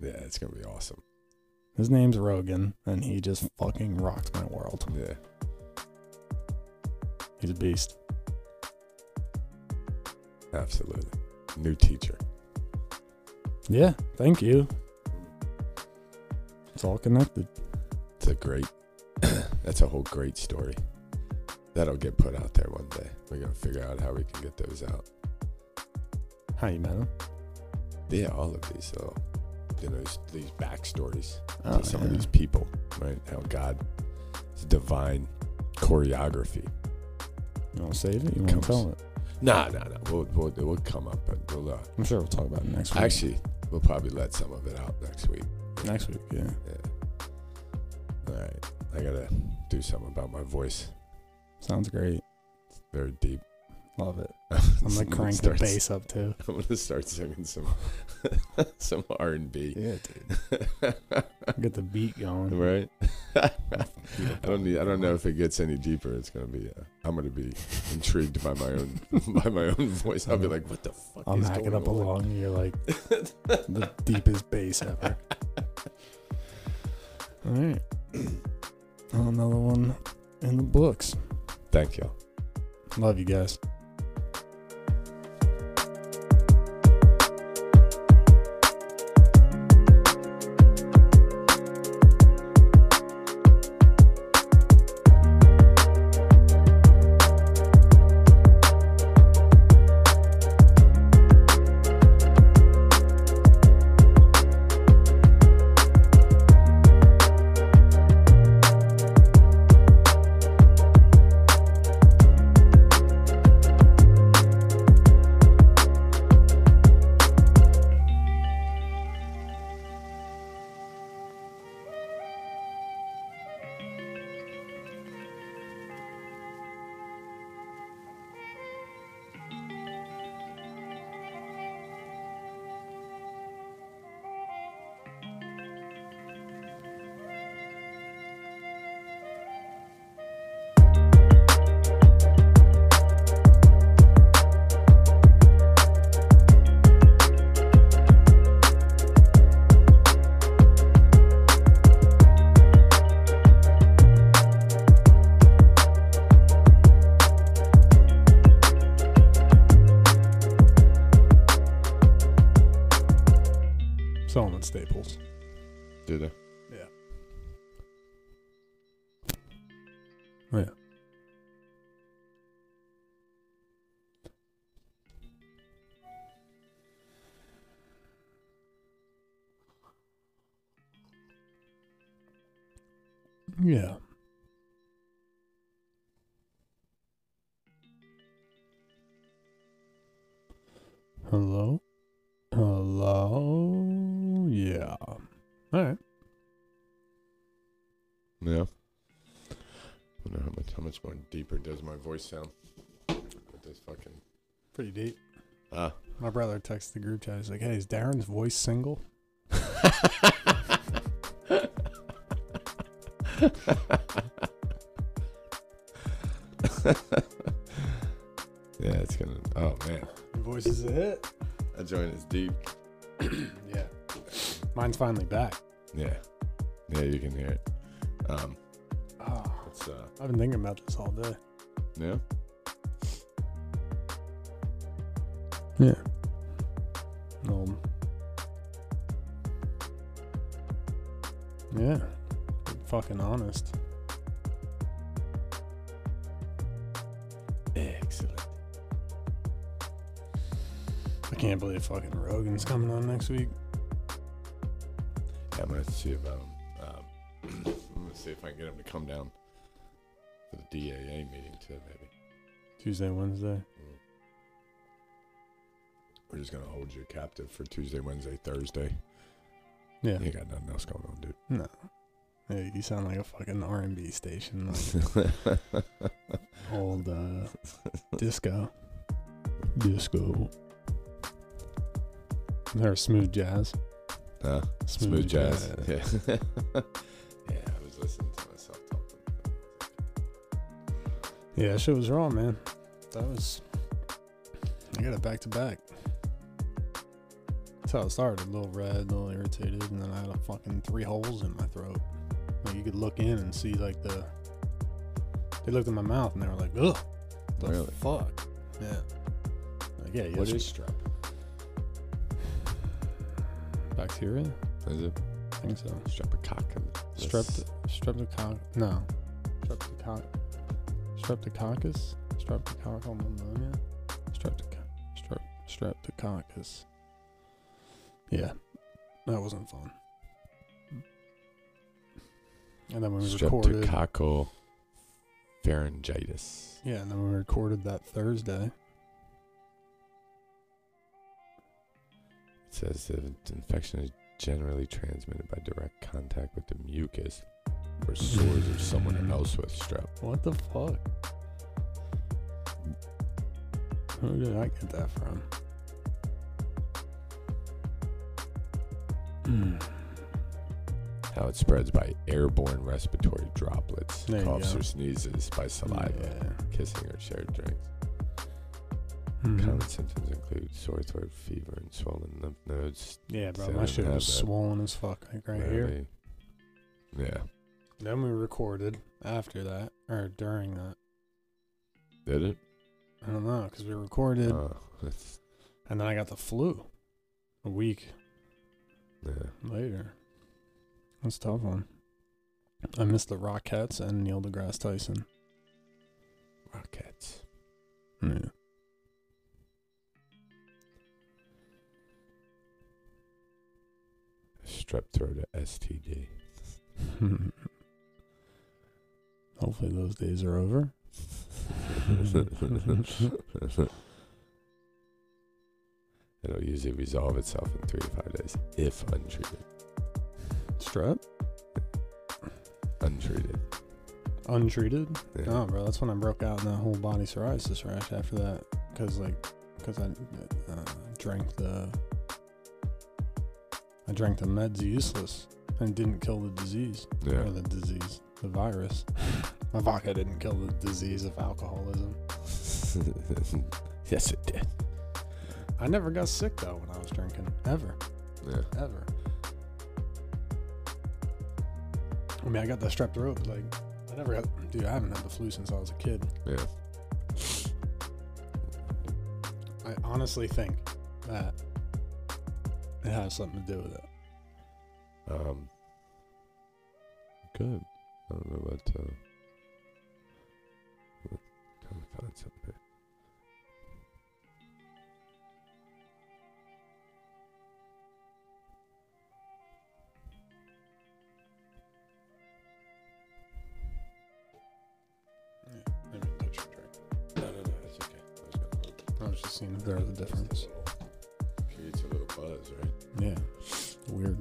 Yeah, it's gonna be awesome. His name's Rogan, and he just fucking rocks my world. Yeah. He's a beast. Absolutely. New teacher. Yeah, thank you. It's all connected. It's a great that's a whole great story. That'll get put out there one day. We're gonna figure out how we can get those out. How you met him? Yeah, all of these little you know, these, these backstories Oh, to some of these people, right? How God divine choreography. You want to save it? You want to tell it? Nah, nah, nah. We'll, we'll, we'll come up, but we'll, uh, I'm sure we'll talk about it next week. actually, we'll probably let some of it out next week. next week, yeah. Yeah. All right. I gotta do something about my voice. Sounds great. Very deep. Love it. I'm I'm like gonna crank the bass up too. I'm gonna start singing some some R and B. Yeah, dude. Get the beat going. Right. I don't need. I don't know if it gets any deeper. It's gonna be. Uh, I'm gonna be intrigued by my own by my own voice. I'll be like, "What the fuck I'll is knock going up on?" along. and You're like the deepest bass ever. All right. Another one in the books. Thank you. Love you guys. Deeper does my voice sound with this fucking Pretty deep. ah. My brother texted the group chat. He's like, "Hey, is Daren's voice single?" yeah, it's gonna. Oh man, Your voice is a hit. that joint is deep. Yeah. Mine's finally back. Yeah, yeah, you can hear it. Um, Uh, I've been thinking about this all day. yeah, Yeah. Um. Yeah. Be fucking honest. excellent. I can't believe fucking Rogan's coming on next week. Yeah, I'm gonna see about him. Um, I'm gonna see if I can get him to come down DAA meeting too. Maybe Tuesday, Wednesday. we're just gonna hold you captive for Tuesday, Wednesday, Thursday. Yeah. You got nothing else going on, dude. No. Hey, you sound like a fucking R and B station, like old uh, disco. Disco. Or smooth jazz. Huh? Smooth, jazz. Yeah. yeah, Yeah, that shit was wrong, man. That was. I got it back to back. That's how it started. A little red, a little irritated, and then I had a fucking three holes in my throat. Like you could look in and see like the. They looked at my mouth and they were like, "Ugh, the Really? fuck." Yeah. Like, yeah, What yes, is strep? bacteria? Is it I think so. streptococcus? Strept streptococcus. No. Streptococcus. Streptococcus. Streptococcal pneumonia. Streptoc strep streptococcus. Yeah, that wasn't fun. And then when we recorded, Streptococcal pharyngitis. yeah, and then we recorded that Thursday. It says the infection is generally transmitted by direct contact with the mucus or sores of someone else with strep. What the fuck? Who did I get that from? How it spreads by airborne respiratory droplets, There coughs or sneezes by saliva, Yeah. kissing or shared drinks. Mhm. Common symptoms include sore throat, fever, and swollen lymph nodes. Yeah, bro, my shit was swollen as fuck, like right here. Yeah. Then we recorded after that, or during that. Did it? I don't know, because we recorded, Oh, that's, and then I got the flu a week yeah. later. That's a tough one. I missed the Rockettes and Neil deGrasse Tyson. Rockets. Yeah. Strep throat STD. Hopefully those days are over. It'll usually resolve itself in three to five days if untreated. Strep? Untreated. Untreated? Yeah. No, bro, that's when I broke out in that whole body psoriasis rash after that. Because, like, because I uh, drank the. I drank the meds useless and didn't kill the disease. Yeah. Or the disease. The virus. My vodka didn't kill the disease of alcoholism. yes, it did. I never got sick, though, when I was drinking. Ever. Yeah. Ever. I mean, I got that strep throat, but, like, I never got. Dude, I haven't had the flu since I was a kid. Yeah. I honestly think that it has something to do with it. Um. Good. I don't know what. Uh, was just seeing if there was a difference. Creates a little buzz, right? Yeah. Weird.